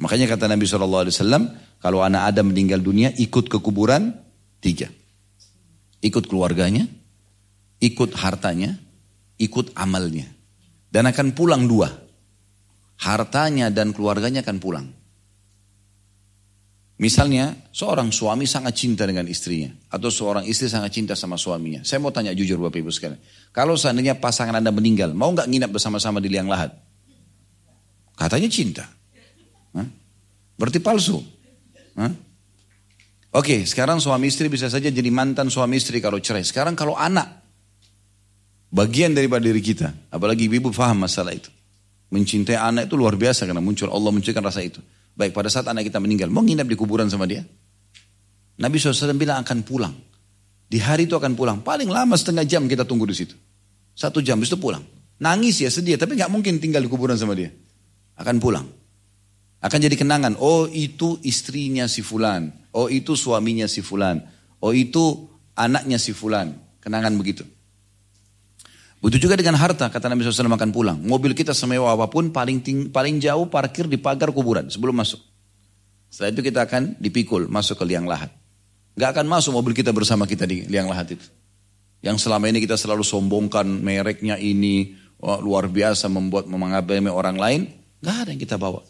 Makanya kata Nabi SAW, kalau anak Adam meninggal dunia, ikut ke kuburan, tiga. Ikut keluarganya, ikut hartanya, ikut amalnya. Dan akan pulang dua hartanya dan keluarganya akan pulang. Misalnya, seorang suami sangat cinta dengan istrinya. Atau seorang istri sangat cinta sama suaminya. Saya mau tanya jujur Bapak Ibu sekalian. Kalau seandainya pasangan Anda meninggal, mau nggak nginap bersama-sama di liang lahat? Katanya cinta. Hah? Berarti palsu. Hah? Oke, sekarang suami istri bisa saja jadi mantan suami istri kalau cerai. Sekarang kalau anak, bagian daripada diri kita. Apalagi ibu paham masalah itu. Mencintai anak itu luar biasa karena muncul Allah munculkan rasa itu. Baik pada saat anak kita meninggal, mau nginap di kuburan sama dia? Nabi SAW bilang akan pulang. Di hari itu akan pulang. Paling lama setengah jam kita tunggu di situ. Satu jam itu pulang. Nangis ya sedih, tapi nggak mungkin tinggal di kuburan sama dia. Akan pulang. Akan jadi kenangan. Oh itu istrinya si fulan. Oh itu suaminya si fulan. Oh itu anaknya si fulan. Kenangan begitu. Begitu juga dengan harta, kata Nabi SAW akan pulang. Mobil kita semewah apa pun, paling ting paling jauh parkir di pagar kuburan sebelum masuk. Setelah itu kita akan dipikul, masuk ke liang lahat. Gak akan masuk mobil kita bersama kita di liang lahat itu. Yang selama ini kita selalu sombongkan mereknya ini, oh, luar biasa membuat mengabaikan orang lain. Gak ada yang kita bawa.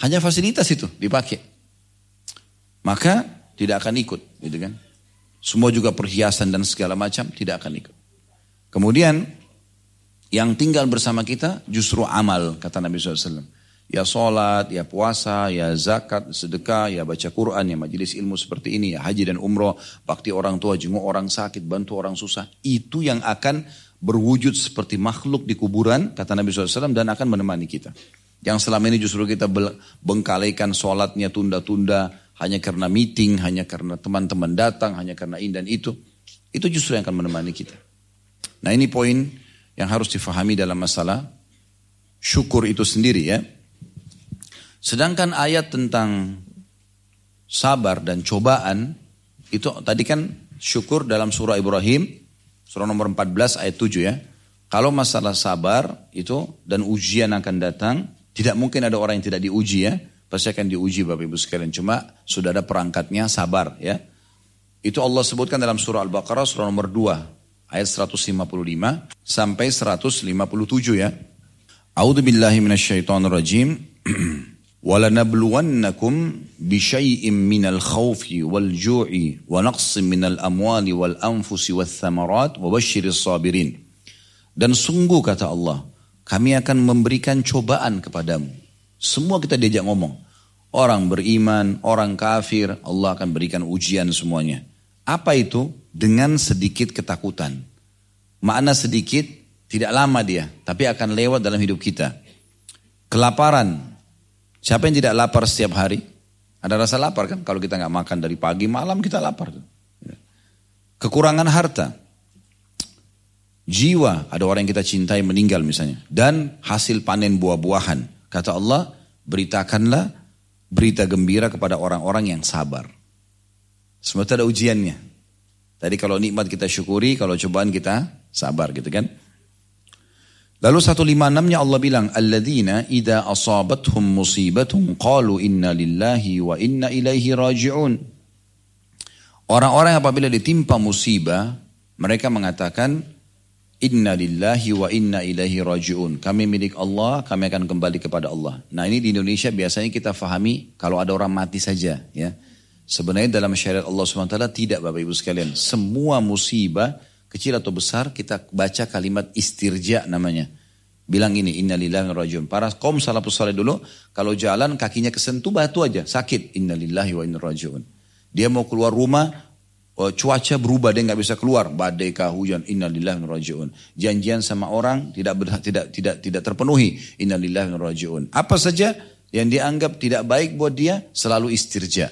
Hanya fasilitas itu dipakai. Maka tidak akan ikut, gitu kan? Semua juga perhiasan dan segala macam tidak akan ikut. Kemudian yang tinggal bersama kita justru amal, kata Nabi SAW. Ya sholat, ya puasa, ya zakat, sedekah, ya baca Quran, ya majelis ilmu seperti ini, ya haji dan umroh, bakti orang tua, jenguk orang sakit, bantu orang susah. Itu yang akan berwujud seperti makhluk di kuburan, kata Nabi SAW, dan akan menemani kita. Yang selama ini justru kita bengkalaikan sholatnya tunda-tunda, hanya karena meeting, hanya karena teman-teman datang, hanya karena ini dan itu. Itu justru yang akan menemani kita. Nah ini poin yang harus difahami dalam masalah syukur itu sendiri ya. Sedangkan ayat tentang sabar dan cobaan itu tadi kan syukur dalam surah Ibrahim surah nomor 14 ayat 7 ya. Kalau masalah sabar itu dan ujian akan datang, tidak mungkin ada orang yang tidak diuji ya. Pasti akan diuji Bapak Ibu sekalian. Cuma sudah ada perangkatnya sabar ya. Itu Allah sebutkan dalam surah Al-Baqarah surah nomor 2 ayat 155 sampai 157 ya. A'udzu billahi minasyaitonir rajim. ولنبلونكم بشيء من الخوف والجوع ونقص من الأموال والأنفس والثمرات وبشر الصابرين dan sungguh kata Allah kami akan memberikan cobaan kepadamu semua kita diajak ngomong orang beriman orang kafir Allah akan berikan ujian semuanya apa itu dengan sedikit ketakutan. Makna sedikit, tidak lama dia, tapi akan lewat dalam hidup kita. Kelaparan. Siapa yang tidak lapar setiap hari? Ada rasa lapar kan? Kalau kita nggak makan dari pagi, malam kita lapar. Kekurangan harta. Jiwa, ada orang yang kita cintai meninggal misalnya. Dan hasil panen buah-buahan. Kata Allah, beritakanlah berita gembira kepada orang-orang yang sabar. Semua ada ujiannya. Tadi kalau nikmat kita syukuri, kalau cobaan kita sabar gitu kan. Lalu 156-nya Allah bilang, Alladzina idha asabathum musibatun qalu inna lillahi wa inna ilaihi raji'un. Orang-orang apabila ditimpa musibah, mereka mengatakan, Inna lillahi wa inna ilaihi raji'un. Kami milik Allah, kami akan kembali kepada Allah. Nah ini di Indonesia biasanya kita fahami kalau ada orang mati saja. ya Sebenarnya dalam syariat Allah SWT tidak Bapak Ibu sekalian. Semua musibah kecil atau besar kita baca kalimat istirja namanya. Bilang ini innalillahi wa rajiun. Para kaum salafus saleh dulu kalau jalan kakinya kesentuh batu aja sakit innalillahi wa inna rajiun. Dia mau keluar rumah cuaca berubah dia nggak bisa keluar badai kah hujan innalillahi rajiun. Janjian sama orang tidak ber, tidak tidak tidak terpenuhi innalillahi rajiun. Apa saja yang dianggap tidak baik buat dia selalu istirja.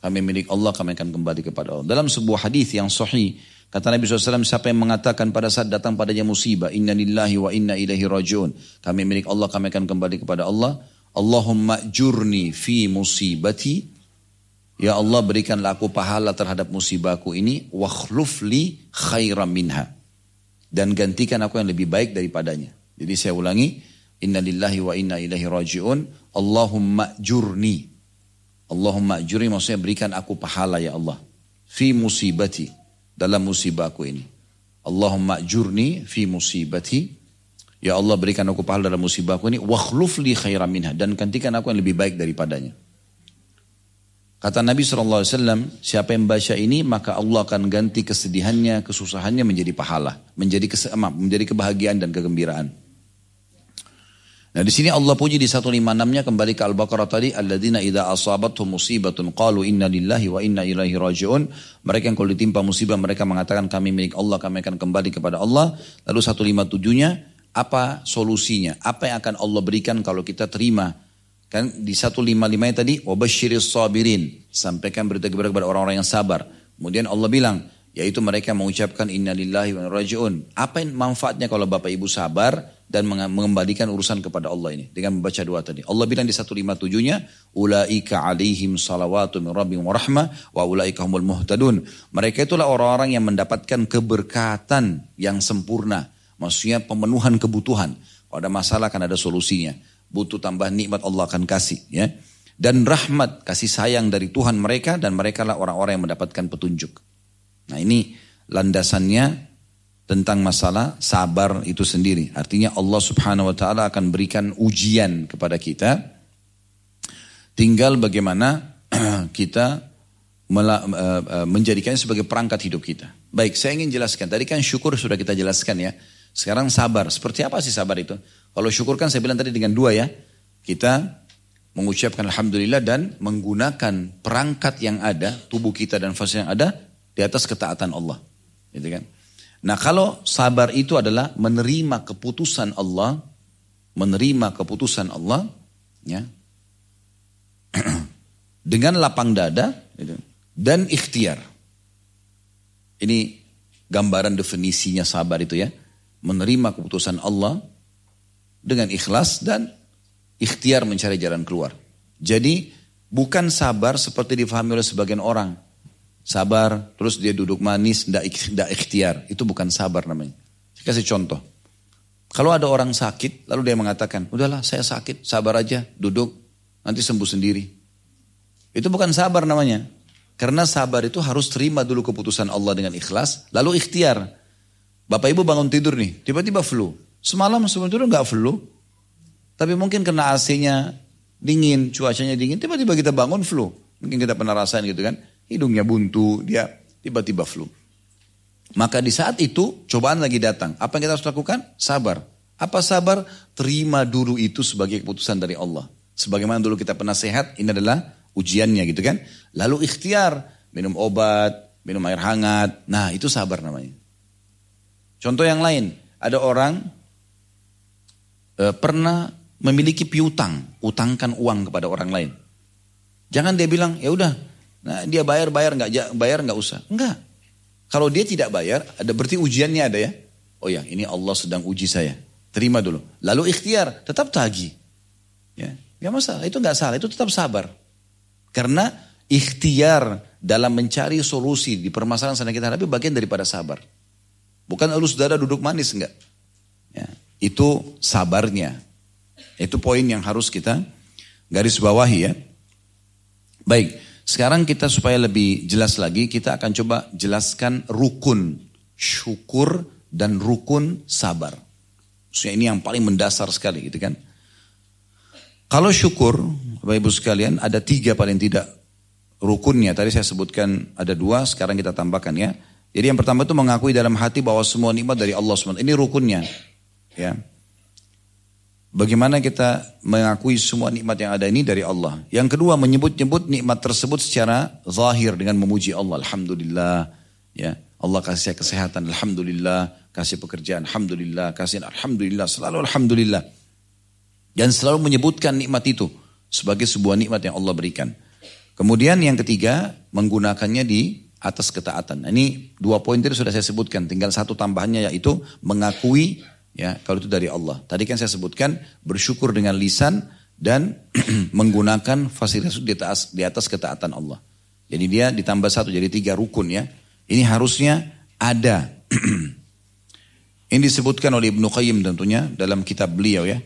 Kami milik Allah, kami akan kembali kepada Allah. Dalam sebuah hadis yang sahih Kata Nabi SAW, siapa yang mengatakan pada saat datang padanya musibah, Inna lillahi wa inna ilaihi rajiun. Kami milik Allah, kami akan kembali kepada Allah. Allahumma jurni fi musibati. Ya Allah berikanlah aku pahala terhadap musibahku ini. Wakhluf li khairan minha. Dan gantikan aku yang lebih baik daripadanya. Jadi saya ulangi. Inna lillahi wa inna ilaihi rajiun. Allahumma jurni. Allahumma jurni maksudnya berikan aku pahala ya Allah. Fi musibati. Dalam musibahku ini. Allahumma jurni fi musibati. Ya Allah berikan aku pahala dalam musibahku ini. Wakhluf li khairan minha. Dan gantikan aku yang lebih baik daripadanya. Kata Nabi SAW, siapa yang baca ini maka Allah akan ganti kesedihannya, kesusahannya menjadi pahala. Menjadi, menjadi kebahagiaan dan kegembiraan. Nah di sini Allah puji di 156-nya kembali ke Al-Baqarah tadi alladzina idza asabatuhum musibatun qalu inna lillahi wa inna ilaihi rajiun. Mereka yang kalau ditimpa musibah mereka mengatakan kami milik Allah, kami akan kembali kepada Allah. Lalu 157-nya apa solusinya? Apa yang akan Allah berikan kalau kita terima? Kan di 155-nya tadi wabasyiris sabirin. Sampaikan berita kepada orang-orang yang sabar. Kemudian Allah bilang, yaitu mereka mengucapkan inna lillahi wa rajiun. Apa yang manfaatnya kalau Bapak Ibu sabar? dan mengembalikan urusan kepada Allah ini dengan membaca doa tadi. Allah bilang di 157-nya, ulaika alaihim salawatu min wa rahmah wa ulaika humul muhtadun. Mereka itulah orang-orang yang mendapatkan keberkatan yang sempurna. Maksudnya pemenuhan kebutuhan. Kalau ada masalah kan ada solusinya. Butuh tambah nikmat Allah akan kasih ya. Dan rahmat kasih sayang dari Tuhan mereka dan mereka lah orang-orang yang mendapatkan petunjuk. Nah ini landasannya tentang masalah sabar itu sendiri. Artinya Allah subhanahu wa ta'ala akan berikan ujian kepada kita. Tinggal bagaimana kita eh, eh, menjadikannya sebagai perangkat hidup kita. Baik, saya ingin jelaskan. Tadi kan syukur sudah kita jelaskan ya. Sekarang sabar. Seperti apa sih sabar itu? Kalau syukur kan saya bilang tadi dengan dua ya. Kita mengucapkan Alhamdulillah dan menggunakan perangkat yang ada, tubuh kita dan fase yang ada di atas ketaatan Allah. Gitu kan? Nah kalau sabar itu adalah menerima keputusan Allah, menerima keputusan Allah, ya, dengan lapang dada gitu, dan ikhtiar. Ini gambaran definisinya sabar itu ya, menerima keputusan Allah dengan ikhlas dan ikhtiar mencari jalan keluar. Jadi bukan sabar seperti difahami oleh sebagian orang sabar, terus dia duduk manis, tidak ikhtiar. Itu bukan sabar namanya. Saya kasih contoh. Kalau ada orang sakit, lalu dia mengatakan, udahlah saya sakit, sabar aja, duduk, nanti sembuh sendiri. Itu bukan sabar namanya. Karena sabar itu harus terima dulu keputusan Allah dengan ikhlas, lalu ikhtiar. Bapak ibu bangun tidur nih, tiba-tiba flu. Semalam tidur nggak flu, tapi mungkin kena AC-nya dingin, cuacanya dingin, tiba-tiba kita bangun flu. Mungkin kita pernah rasain gitu kan hidungnya buntu, dia tiba-tiba flu. Maka di saat itu cobaan lagi datang. Apa yang kita harus lakukan? Sabar. Apa sabar? Terima dulu itu sebagai keputusan dari Allah. Sebagaimana dulu kita pernah sehat, ini adalah ujiannya gitu kan. Lalu ikhtiar, minum obat, minum air hangat. Nah itu sabar namanya. Contoh yang lain, ada orang e, pernah memiliki piutang, utangkan uang kepada orang lain. Jangan dia bilang, ya udah Nah, dia bayar bayar nggak bayar nggak usah. Enggak. Kalau dia tidak bayar, ada berarti ujiannya ada ya. Oh ya, ini Allah sedang uji saya. Terima dulu. Lalu ikhtiar, tetap tagih. Ya, nggak masalah. Itu nggak salah. Itu tetap sabar. Karena ikhtiar dalam mencari solusi di permasalahan sana kita hadapi bagian daripada sabar. Bukan lalu saudara duduk manis enggak. Itu sabarnya. Itu poin yang harus kita garis bawahi ya. Baik. Sekarang kita supaya lebih jelas lagi, kita akan coba jelaskan rukun syukur dan rukun sabar. Maksudnya ini yang paling mendasar sekali gitu kan. Kalau syukur, Bapak Ibu sekalian, ada tiga paling tidak rukunnya. Tadi saya sebutkan ada dua, sekarang kita tambahkan ya. Jadi yang pertama itu mengakui dalam hati bahwa semua nikmat dari Allah SWT. Ini rukunnya. Ya. Bagaimana kita mengakui semua nikmat yang ada ini dari Allah. Yang kedua menyebut-nyebut nikmat tersebut secara zahir dengan memuji Allah. Alhamdulillah. Ya, Allah kasih saya kesehatan. Alhamdulillah. Kasih pekerjaan. Alhamdulillah. Kasih Alhamdulillah. Selalu Alhamdulillah. Dan selalu menyebutkan nikmat itu sebagai sebuah nikmat yang Allah berikan. Kemudian yang ketiga menggunakannya di atas ketaatan. Nah, ini dua poin tadi sudah saya sebutkan. Tinggal satu tambahannya yaitu mengakui ya kalau itu dari Allah. Tadi kan saya sebutkan bersyukur dengan lisan dan menggunakan fasilitas di atas di atas ketaatan Allah. Jadi dia ditambah satu jadi tiga rukun ya. Ini harusnya ada. ini disebutkan oleh Ibnu Qayyim tentunya dalam kitab beliau ya.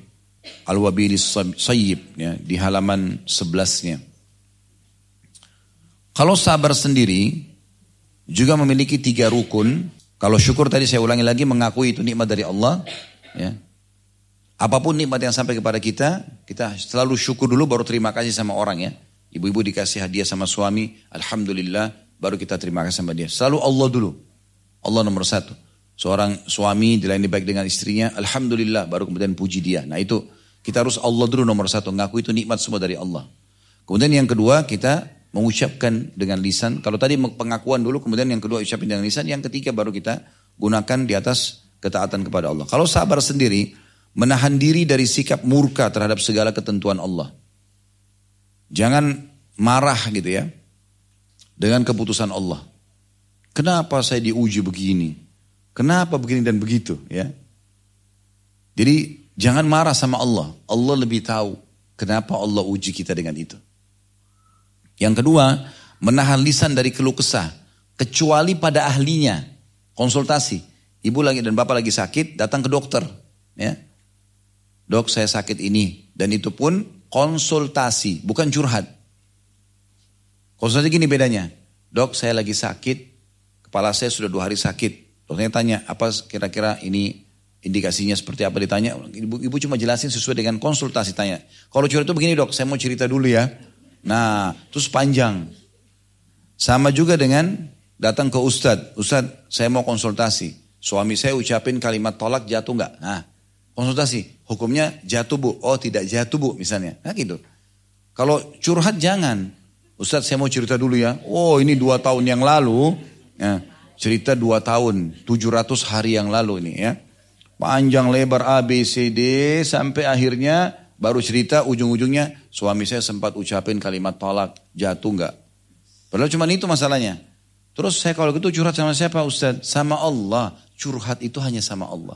Al-Wabilis Sayyib ya, di halaman 11-nya. Kalau sabar sendiri juga memiliki tiga rukun. Kalau syukur tadi saya ulangi lagi mengakui itu nikmat dari Allah. Ya. Apa pun nikmat yang sampai kepada kita, kita selalu syukur dulu baru terima kasih sama orang ya. Ibu-ibu dikasih hadiah sama suami, Alhamdulillah, baru kita terima kasih sama dia. Selalu Allah dulu. Allah nomor satu. Seorang suami dilayani baik dengan istrinya, Alhamdulillah, baru kemudian puji dia. Nah itu, kita harus Allah dulu nomor satu. Ngaku itu nikmat semua dari Allah. Kemudian yang kedua, kita mengucapkan dengan lisan. Kalau tadi pengakuan dulu, kemudian yang kedua ucapin dengan lisan, yang ketiga baru kita gunakan di atas ketaatan kepada Allah. Kalau sabar sendiri, menahan diri dari sikap murka terhadap segala ketentuan Allah. Jangan marah gitu ya, dengan keputusan Allah. Kenapa saya diuji begini? Kenapa begini dan begitu ya? Jadi jangan marah sama Allah. Allah lebih tahu kenapa Allah uji kita dengan itu. Yang kedua, menahan lisan dari keluh kesah. Kecuali pada ahlinya. Konsultasi. Ibu lagi dan bapak lagi sakit, datang ke dokter. Ya. Dok saya sakit ini. Dan itu pun konsultasi, bukan curhat. Konsultasi gini bedanya. Dok saya lagi sakit, kepala saya sudah dua hari sakit. Dokternya tanya, apa kira-kira ini indikasinya seperti apa ditanya. Ibu, ibu cuma jelasin sesuai dengan konsultasi tanya. Kalau curhat itu begini dok, saya mau cerita dulu ya. Nah, terus panjang. Sama juga dengan datang ke Ustadz. Ustadz, saya mau konsultasi. Suami saya ucapin kalimat tolak jatuh nggak? Nah, konsultasi. Hukumnya jatuh bu. Oh tidak jatuh bu misalnya. Nah gitu. Kalau curhat jangan. Ustadz saya mau cerita dulu ya. Oh ini dua tahun yang lalu. Ya, cerita dua tahun. 700 hari yang lalu ini ya. Panjang lebar A, B, C, D. Sampai akhirnya Baru cerita ujung-ujungnya suami saya sempat ucapin kalimat tolak, jatuh enggak. Padahal cuma itu masalahnya. Terus saya kalau gitu curhat sama siapa Ustaz? Sama Allah. Curhat itu hanya sama Allah.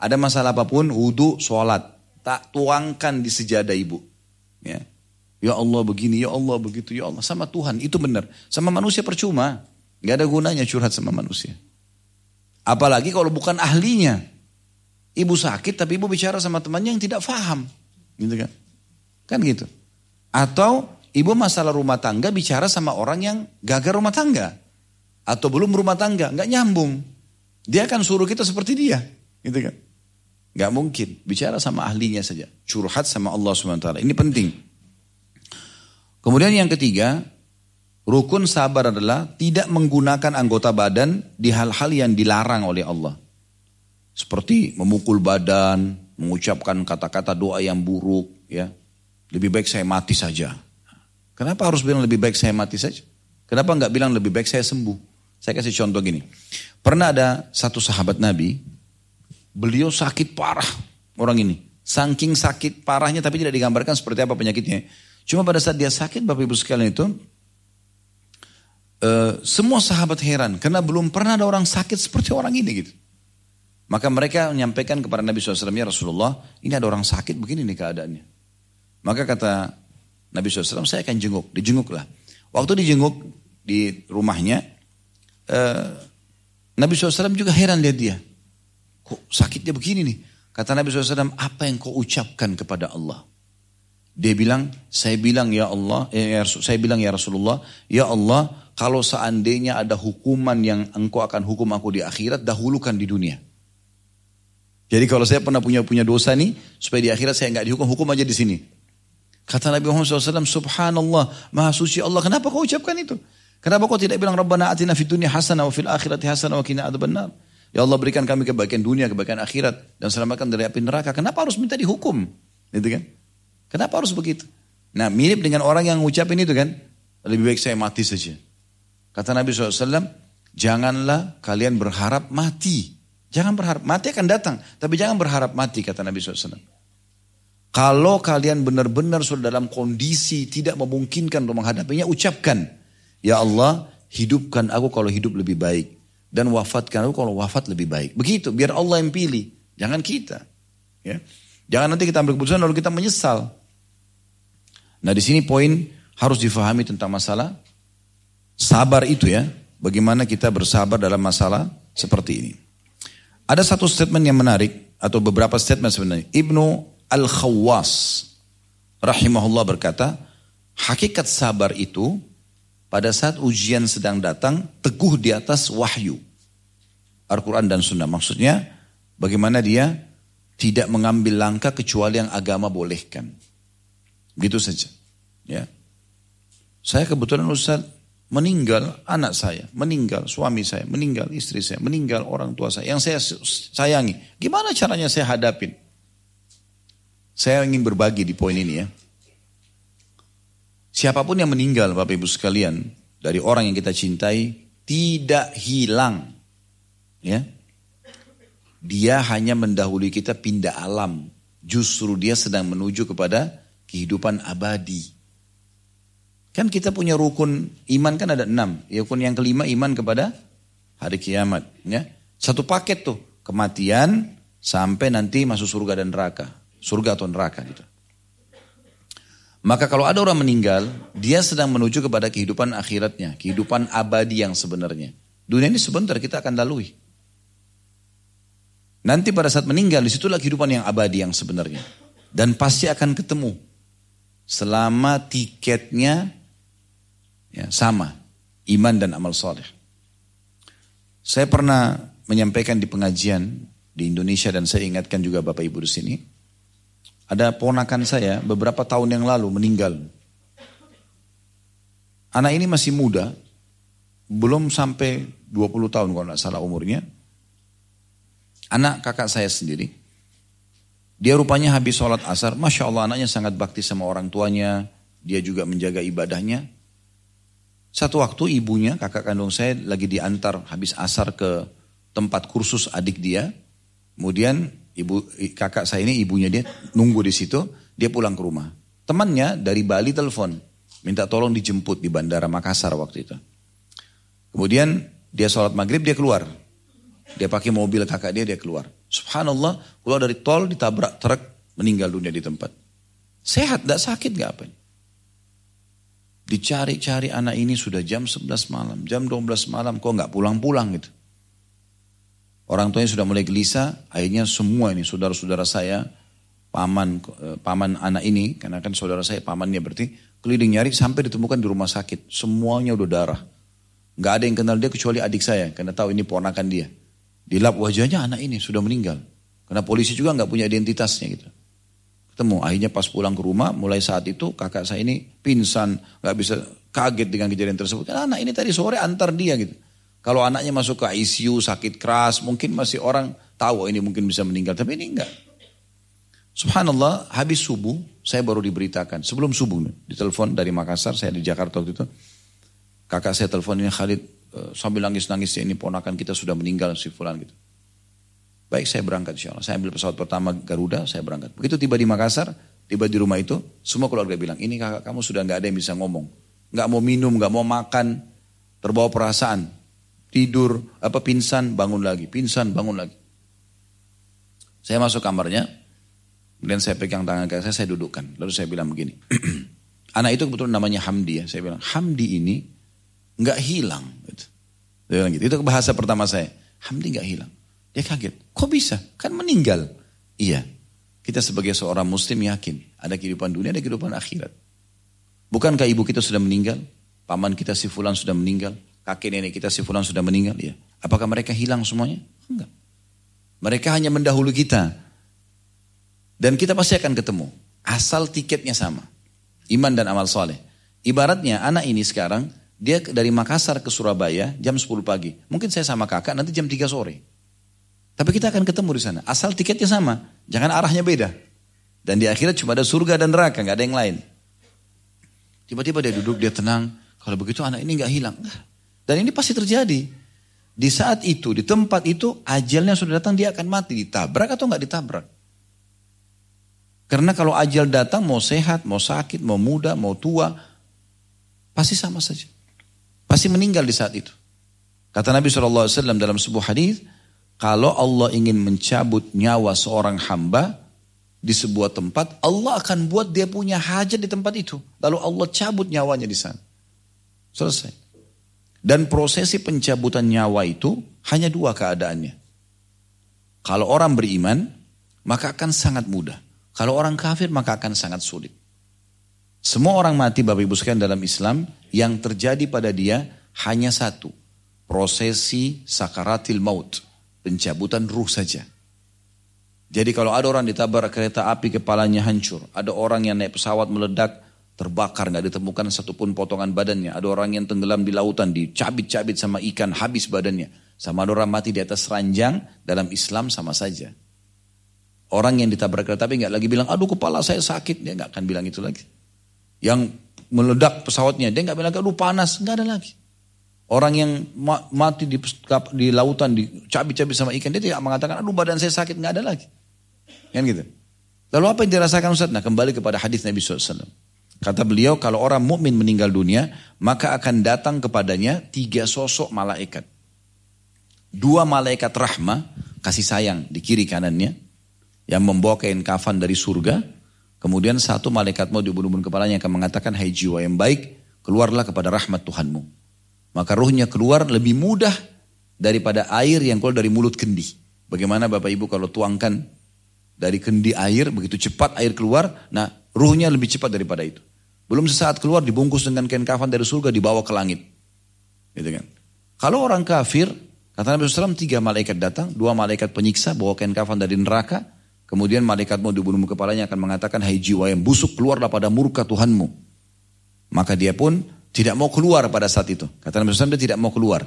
Ada masalah apa pun, wudhu, sholat. Tak tuangkan di sejadah ibu. Ya. Ya Allah begini, ya Allah begitu, ya Allah. Sama Tuhan, itu benar. Sama manusia percuma. Gak ada gunanya curhat sama manusia. Apalagi kalau bukan ahlinya. Ibu sakit tapi ibu bicara sama temannya yang tidak faham. Gitu kan? Kan gitu. Atau ibu masalah rumah tangga bicara sama orang yang gagal rumah tangga. Atau belum rumah tangga, nggak nyambung. Dia akan suruh kita seperti dia. Gitu kan? Gak mungkin. Bicara sama ahlinya saja. Curhat sama Allah SWT. Ini penting. Kemudian yang ketiga, rukun sabar adalah tidak menggunakan anggota badan di hal-hal yang dilarang oleh Allah. Seperti memukul badan, mengucapkan kata-kata doa yang buruk, ya. Lebih baik saya mati saja. Kenapa harus bilang lebih baik saya mati saja? Kenapa nggak bilang lebih baik saya sembuh? Saya kasih contoh gini. Pernah ada satu sahabat Nabi, beliau sakit parah orang ini. Saking sakit parahnya tapi tidak digambarkan seperti apa penyakitnya. Cuma pada saat dia sakit Bapak Ibu sekalian itu, uh, semua sahabat heran karena belum pernah ada orang sakit seperti orang ini gitu. Maka mereka menyampaikan kepada Nabi SAW, ya Rasulullah, ini ada orang sakit begini nih keadaannya. Maka kata Nabi SAW, saya akan jenguk, dijenguklah. Waktu dijenguk di rumahnya, eh, Nabi SAW juga heran lihat dia. Kok sakitnya begini nih? Kata Nabi SAW, apa yang kau ucapkan kepada Allah? Dia bilang, saya bilang ya Allah, eh, ya, saya bilang ya Rasulullah, ya Allah, kalau seandainya ada hukuman yang engkau akan hukum aku di akhirat, dahulukan di dunia. Jadi kalau saya pernah punya punya dosa nih, supaya di akhirat saya nggak dihukum, hukum aja di sini. Kata Nabi Muhammad SAW, Subhanallah, Maha Suci Allah. Kenapa kau ucapkan itu? Kenapa kau tidak bilang Rabbana atina fid dunya hasanah wa fil akhirati hasanah wa qina adzabannar? Ya Allah berikan kami kebaikan dunia, kebaikan akhirat dan selamatkan dari api neraka. Kenapa harus minta dihukum? Gitu kan? Kenapa harus begitu? Nah, mirip dengan orang yang ngucapin itu kan, lebih baik saya mati saja. Kata Nabi SAW, janganlah kalian berharap mati. Jangan berharap, mati akan datang. Tapi jangan berharap mati, kata Nabi SAW. Kalau kalian benar-benar sudah dalam kondisi tidak memungkinkan untuk menghadapinya, ucapkan. Ya Allah, hidupkan aku kalau hidup lebih baik. Dan wafatkan aku kalau wafat lebih baik. Begitu, biar Allah yang pilih. Jangan kita. Ya. Jangan nanti kita ambil keputusan lalu kita menyesal. Nah di sini poin harus difahami tentang masalah sabar itu ya. Bagaimana kita bersabar dalam masalah seperti ini. Ada satu statement yang menarik atau beberapa statement sebenarnya. Ibnu Al-Khawwas rahimahullah berkata, hakikat sabar itu pada saat ujian sedang datang teguh di atas wahyu. Al-Quran dan Sunnah. Maksudnya bagaimana dia tidak mengambil langkah kecuali yang agama bolehkan. Gitu saja. Ya. Saya kebetulan Ustaz meninggal anak saya, meninggal suami saya, meninggal istri saya, meninggal orang tua saya yang saya sayangi. Gimana caranya saya hadapin? Saya ingin berbagi di poin ini ya. Siapa pun yang meninggal Bapak Ibu sekalian dari orang yang kita cintai tidak hilang. Ya. Dia hanya mendahului kita pindah alam. Justru dia sedang menuju kepada kehidupan abadi. Kan kita punya rukun iman kan ada enam. Rukun yang kelima iman kepada hari kiamat. Ya. Satu paket tuh. Kematian sampai nanti masuk surga dan neraka. Surga atau neraka gitu. Maka kalau ada orang meninggal, dia sedang menuju kepada kehidupan akhiratnya. Kehidupan abadi yang sebenarnya. Dunia ini sebentar kita akan lalui. Nanti pada saat meninggal, di situlah kehidupan yang abadi yang sebenarnya. Dan pasti akan ketemu. Selama tiketnya Ya, sama, iman dan amal soleh. Saya pernah menyampaikan di pengajian di Indonesia dan saya ingatkan juga Bapak Ibu di sini. Ada ponakan saya beberapa tahun yang lalu meninggal. Anak ini masih muda, belum sampai 20 tahun kalau tidak salah umurnya. Anak kakak saya sendiri. Dia rupanya habis sholat asar, Masya Allah anaknya sangat bakti sama orang tuanya. Dia juga menjaga ibadahnya. Satu waktu ibunya, kakak kandung saya lagi diantar habis asar ke tempat kursus adik dia. Kemudian ibu kakak saya ini ibunya dia nunggu di situ, dia pulang ke rumah. Temannya dari Bali telepon, minta tolong dijemput di bandara Makassar waktu itu. Kemudian dia sholat maghrib dia keluar. Dia pakai mobil kakak dia dia keluar. Subhanallah keluar dari tol ditabrak truk meninggal dunia di tempat. Sehat, tidak sakit gak apa Dicari-cari anak ini sudah jam 11 malam, jam 12 malam kok nggak pulang-pulang gitu. Orang tuanya sudah mulai gelisah, akhirnya semua ini saudara-saudara saya, paman eh, paman anak ini, karena kan saudara saya pamannya berarti, keliling nyari sampai ditemukan di rumah sakit. Semuanya udah darah. Nggak ada yang kenal dia kecuali adik saya, karena tahu ini ponakan dia. Dilap wajahnya anak ini sudah meninggal. Karena polisi juga nggak punya identitasnya gitu ketemu. Akhirnya pas pulang ke rumah, mulai saat itu kakak saya ini pingsan, nggak bisa kaget dengan kejadian tersebut. Karena anak ini tadi sore antar dia gitu. Kalau anaknya masuk ke ICU sakit keras, mungkin masih orang tahu ini mungkin bisa meninggal, tapi ini enggak. Subhanallah, habis subuh saya baru diberitakan. Sebelum subuh ditelepon dari Makassar, saya di Jakarta waktu itu. Kakak saya teleponnya Khalid eh, sambil nangis-nangis ini ponakan kita sudah meninggal si fulan gitu. Baik saya berangkat insya Allah. Saya ambil pesawat pertama Garuda, saya berangkat. Begitu tiba di Makassar, tiba di rumah itu, semua keluarga bilang, ini kakak kamu sudah nggak ada yang bisa ngomong. nggak mau minum, nggak mau makan, terbawa perasaan. Tidur, apa pingsan, bangun lagi. Pingsan, bangun lagi. Saya masuk kamarnya, kemudian saya pegang tangan kakak saya, saya dudukkan. Lalu saya bilang begini, anak itu kebetulan namanya Hamdi ya. Saya bilang, Hamdi ini nggak hilang. Gitu. Saya bilang gitu. Itu bahasa pertama saya. Hamdi nggak hilang. Dia kaget. Kok bisa? Kan meninggal. Iya. Kita sebagai seorang muslim yakin. Ada kehidupan dunia, ada kehidupan akhirat. Bukankah ibu kita sudah meninggal? Paman kita si fulan sudah meninggal? Kakek nenek kita si fulan sudah meninggal? Ya. Apakah mereka hilang semuanya? Enggak. Mereka hanya mendahului kita. Dan kita pasti akan ketemu. Asal tiketnya sama. Iman dan amal soleh. Ibaratnya anak ini sekarang, dia dari Makassar ke Surabaya jam 10 pagi. Mungkin saya sama kakak nanti jam 3 sore. Tapi kita akan ketemu di sana. Asal tiketnya sama. Jangan arahnya beda. Dan di akhirat cuma ada surga dan neraka. nggak ada yang lain. Tiba-tiba dia duduk, dia tenang. Kalau begitu anak ini nggak hilang. Dan ini pasti terjadi. Di saat itu, di tempat itu, ajalnya sudah datang, dia akan mati. Ditabrak atau nggak ditabrak? Karena kalau ajal datang, mau sehat, mau sakit, mau muda, mau tua, pasti sama saja. Pasti meninggal di saat itu. Kata Nabi SAW dalam sebuah hadis, kalau Allah ingin mencabut nyawa seorang hamba di sebuah tempat, Allah akan buat dia punya hajat di tempat itu. Lalu Allah cabut nyawanya di sana. Selesai. Dan prosesi pencabutan nyawa itu hanya dua keadaannya. Kalau orang beriman, maka akan sangat mudah. Kalau orang kafir, maka akan sangat sulit. Semua orang mati Bapak Ibu sekalian dalam Islam, yang terjadi pada dia hanya satu. Prosesi sakaratil maut. Pencabutan ruh saja. Jadi kalau ada orang ditabrak kereta api kepalanya hancur. Ada orang yang naik pesawat meledak terbakar nggak ditemukan satupun potongan badannya. Ada orang yang tenggelam di lautan dicabit-cabit sama ikan habis badannya. Sama ada orang mati di atas ranjang dalam Islam sama saja. Orang yang ditabrak kereta api nggak lagi bilang, aduh kepala saya sakit, dia nggak akan bilang itu lagi. Yang meledak pesawatnya, dia nggak bilang, aduh panas, nggak ada lagi. Orang yang mati di, di lautan, dicabit-cabit sama ikan, dia tidak mengatakan, aduh badan saya sakit, nggak ada lagi. Kan gitu. Lalu apa yang dirasakan Ustaz? Nah kembali kepada hadis Nabi SAW. Kata beliau, kalau orang mukmin meninggal dunia, maka akan datang kepadanya tiga sosok malaikat. Dua malaikat rahmah, kasih sayang di kiri kanannya, yang membawa kain kafan dari surga. Kemudian satu malaikat mau di ubun kepalanya akan mengatakan, hai jiwa yang baik, keluarlah kepada rahmat Tuhanmu. Maka ruhnya keluar lebih mudah daripada air yang keluar dari mulut kendi. Bagaimana Bapak Ibu kalau tuangkan dari kendi air, begitu cepat air keluar, nah ruhnya lebih cepat daripada itu. Belum sesaat keluar dibungkus dengan kain kafan dari surga dibawa ke langit. Gitu kan. Kalau orang kafir, kata Nabi SAW, tiga malaikat datang, dua malaikat penyiksa bawa kain kafan dari neraka, kemudian malaikat mau dibunuh kepalanya akan mengatakan, hai jiwa yang busuk keluarlah pada murka Tuhanmu. Maka dia pun tidak mau keluar pada saat itu. Kata Nabi SAW, dia tidak mau keluar.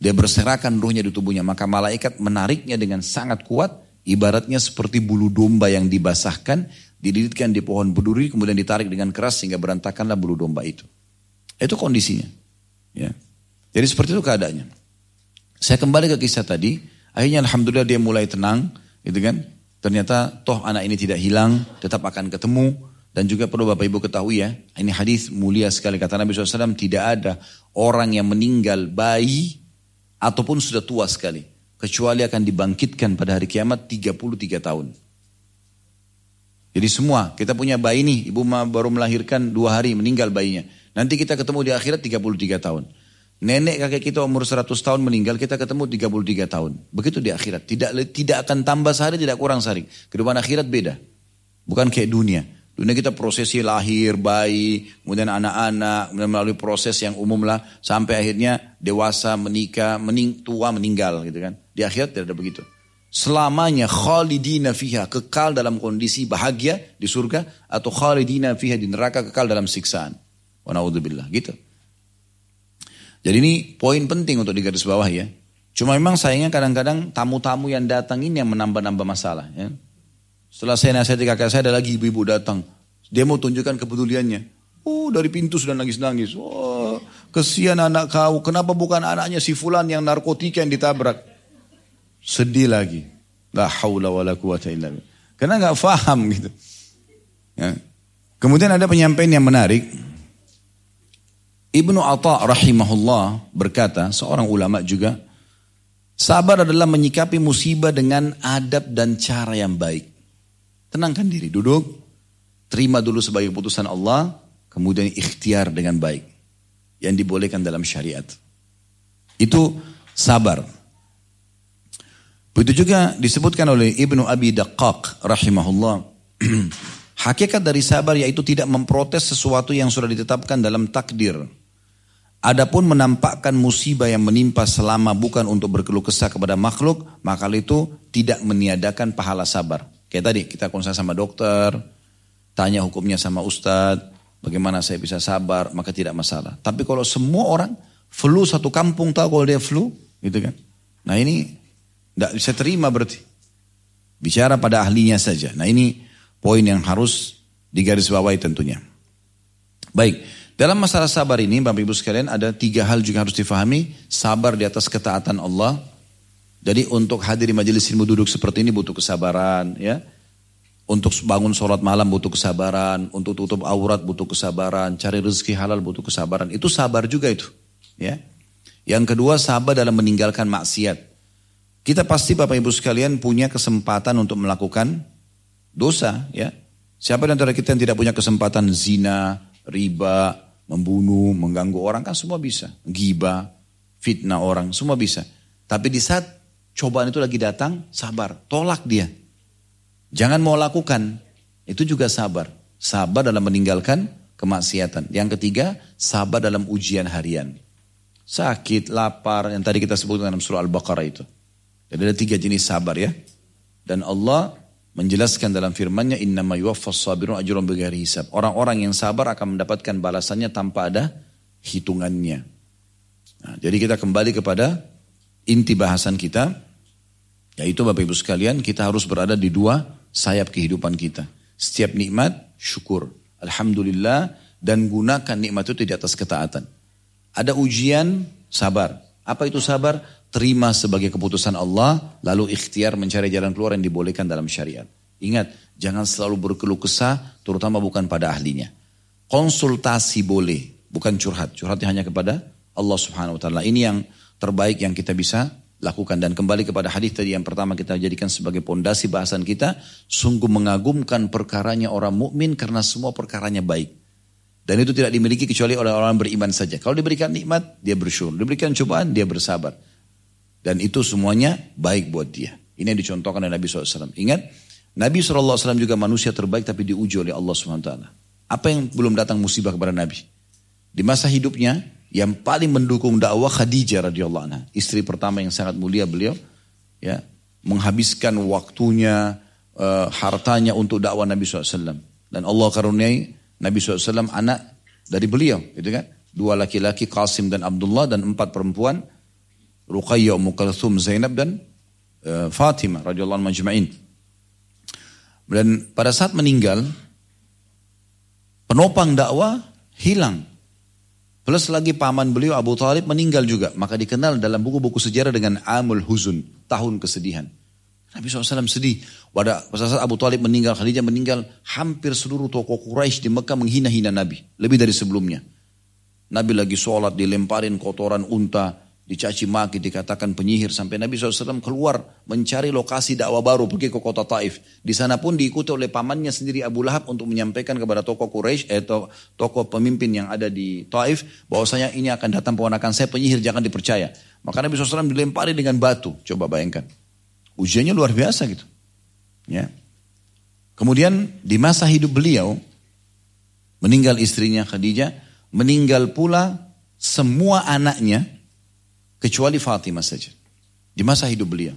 Dia berserakan ruhnya di tubuhnya. Maka malaikat menariknya dengan sangat kuat, ibaratnya seperti bulu domba yang dibasahkan, dididitkan di pohon berduri, kemudian ditarik dengan keras sehingga berantakanlah bulu domba itu. Itu kondisinya. Ya. Jadi seperti itu keadaannya. Saya kembali ke kisah tadi, akhirnya alhamdulillah dia mulai tenang, gitu kan? Ternyata toh anak ini tidak hilang, tetap akan ketemu. Dan juga perlu Bapak Ibu ketahui ya, ini hadis mulia sekali kata Nabi SAW, tidak ada orang yang meninggal bayi ataupun sudah tua sekali. Kecuali akan dibangkitkan pada hari kiamat 33 tahun. Jadi semua, kita punya bayi nih, ibu baru melahirkan dua hari, meninggal bayinya. Nanti kita ketemu di akhirat 33 tahun. Nenek kakek kita umur 100 tahun meninggal, kita ketemu 33 tahun. Begitu di akhirat. Tidak tidak akan tambah sehari, tidak kurang sehari. Kehidupan akhirat beda. Bukan kayak dunia. Dunia kita prosesi lahir, bayi, kemudian anak-anak, kemudian melalui proses yang umum lah. Sampai akhirnya dewasa, menikah, mening, tua, meninggal gitu kan. Di akhirat tidak ada begitu selamanya khalidina fiha kekal dalam kondisi bahagia di surga atau khalidina fiha di neraka kekal dalam siksaan. Wa naudzubillah gitu. Jadi ini poin penting untuk digaris bawah ya. Cuma memang sayangnya kadang-kadang tamu-tamu yang datang ini yang menambah-nambah masalah ya. Setelah saya nasihati kakak saya ada lagi ibu-ibu datang. Dia mau tunjukkan kepeduliannya. Oh dari pintu sudah nangis-nangis. Oh kesian anak kau. Kenapa bukan anaknya si fulan yang narkotika yang ditabrak sedih lagi. La haula wa la quwata illa. Karena nggak faham gitu. Ya. Kemudian ada penyampaian yang menarik. Ibnu Atta rahimahullah berkata, seorang ulama juga, sabar adalah menyikapi musibah dengan adab dan cara yang baik. Tenangkan diri, duduk, terima dulu sebagai putusan Allah, kemudian ikhtiar dengan baik. Yang dibolehkan dalam syariat. Itu sabar. Begitu juga disebutkan oleh Ibnu Abi Daqqaq rahimahullah. Hakikat dari sabar yaitu tidak memprotes sesuatu yang sudah ditetapkan dalam takdir. Adapun menampakkan musibah yang menimpa selama bukan untuk berkeluh kesah kepada makhluk, maka itu tidak meniadakan pahala sabar. Kayak tadi kita konsul sama dokter, tanya hukumnya sama ustadz, bagaimana saya bisa sabar, maka tidak masalah. Tapi kalau semua orang flu satu kampung tahu kalau dia flu, gitu kan? Nah ini tidak bisa terima berarti. Bicara pada ahlinya saja. Nah ini poin yang harus digarisbawahi tentunya. Baik, dalam masalah sabar ini Bapak Ibu sekalian ada tiga hal juga harus difahami. Sabar di atas ketaatan Allah. Jadi untuk hadir di majelis ilmu duduk seperti ini butuh kesabaran ya. Untuk bangun sholat malam butuh kesabaran. Untuk tutup aurat butuh kesabaran. Cari rezeki halal butuh kesabaran. Itu sabar juga itu. Ya. Yang kedua sabar dalam meninggalkan maksiat. Kita pasti Bapak Ibu sekalian punya kesempatan untuk melakukan dosa. ya. Siapa di antara kita yang tidak punya kesempatan zina, riba, membunuh, mengganggu orang kan semua bisa. Giba, fitnah orang, semua bisa. Tapi di saat cobaan itu lagi datang, sabar, tolak dia. Jangan mau lakukan, itu juga sabar. Sabar dalam meninggalkan kemaksiatan. Yang ketiga, sabar dalam ujian harian. Sakit, lapar, yang tadi kita sebut dalam surah Al-Baqarah itu. Jadi ada tiga jenis sabar ya. Dan Allah menjelaskan dalam firman-Nya innama yuwaffas sabirun ajrun bighairi hisab. Orang-orang yang sabar akan mendapatkan balasannya tanpa ada hitungannya. Nah, jadi kita kembali kepada inti bahasan kita yaitu Bapak Ibu sekalian kita harus berada di dua sayap kehidupan kita. Setiap nikmat syukur. Alhamdulillah dan gunakan nikmat itu di atas ketaatan. Ada ujian, sabar. Apa itu sabar? Terima sebagai keputusan Allah, lalu ikhtiar mencari jalan keluar yang dibolehkan dalam syariat. Ingat, jangan selalu berkeluh kesah, terutama bukan pada ahlinya. Konsultasi boleh, bukan curhat. Curhatnya hanya kepada Allah subhanahu wa ta'ala. Ini yang terbaik yang kita bisa lakukan. Dan kembali kepada hadis tadi yang pertama kita jadikan sebagai pondasi bahasan kita sungguh mengagumkan perkaranya orang mukmin karena semua perkaranya baik. Dan itu tidak dimiliki kecuali oleh orang beriman saja. Kalau diberikan nikmat dia bersyukur. Diberikan cobaan dia bersabar. Dan itu semuanya baik buat dia. Ini yang dicontohkan oleh Nabi SAW ingat Nabi SAW juga manusia terbaik tapi diuji oleh Allah SWT apa yang belum datang musibah kepada Nabi? Di masa hidupnya yang paling mendukung dakwah Khadijah radhiyallahu anha, istri pertama yang sangat mulia beliau, ya, menghabiskan waktunya, uh, hartanya untuk dakwah Nabi SAW. Dan Allah karuniai Nabi SAW anak dari beliau, gitu kan? Dua laki-laki Qasim dan Abdullah dan empat perempuan, Ruqayyah, Ummu Zainab dan uh, Fatimah radhiyallahu anha majma'in. Dan pada saat meninggal, penopang dakwah hilang Plus lagi paman beliau Abu Talib meninggal juga. Maka dikenal dalam buku-buku sejarah dengan Amul Huzun. Tahun kesedihan. Nabi SAW sedih. Pada saat Abu Talib meninggal, Khadijah meninggal. Hampir seluruh tokoh Quraisy di Mekah menghina-hina Nabi. Lebih dari sebelumnya. Nabi lagi sholat dilemparin kotoran unta dicaci maki, dikatakan penyihir. Sampai Nabi SAW keluar mencari lokasi dakwah baru, pergi ke kota Taif. Di sana pun diikuti oleh pamannya sendiri Abu Lahab untuk menyampaikan kepada tokoh Quraisy eh, tokoh pemimpin yang ada di Taif, bahwasanya ini akan datang ponakan saya penyihir, jangan dipercaya. Maka Nabi SAW dilempari dengan batu. Coba bayangkan. Ujiannya luar biasa gitu. Ya. Kemudian di masa hidup beliau, meninggal istrinya Khadijah, meninggal pula semua anaknya, Kecuali Fatimah saja. Di masa hidup beliau.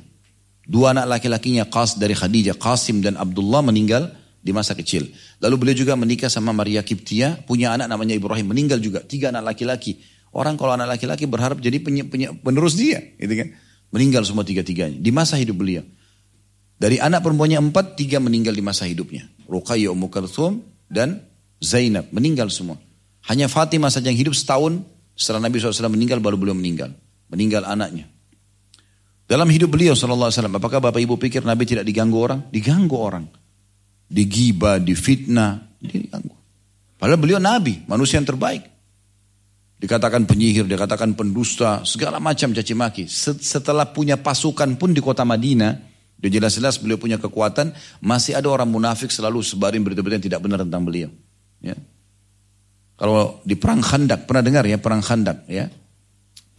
Dua anak laki-lakinya Qas dari Khadijah, Qasim dan Abdullah meninggal di masa kecil. Lalu beliau juga menikah sama Maria Kiptia, punya anak namanya Ibrahim, meninggal juga. Tiga anak laki-laki. Orang kalau anak laki-laki berharap jadi penerus dia. Gitu kan? Meninggal semua tiga-tiganya. Di masa hidup beliau. Dari anak perempuannya empat, tiga meninggal di masa hidupnya. Ruqayyah Ummu dan Zainab. Meninggal semua. Hanya Fatimah saja yang hidup setahun setelah Nabi SAW meninggal baru beliau meninggal meninggal anaknya. Dalam hidup beliau sallallahu alaihi wasallam, apakah Bapak Ibu pikir Nabi tidak diganggu orang? Diganggu orang. Digiba, difitnah, diganggu. Padahal beliau Nabi, manusia yang terbaik. Dikatakan penyihir, dikatakan pendusta, segala macam caci maki. Setelah punya pasukan pun di kota Madinah, dia jelas-jelas beliau punya kekuatan, masih ada orang munafik selalu sebarin berita-berita yang tidak benar tentang beliau. Ya. Kalau di perang Khandak, pernah dengar ya perang Khandak ya?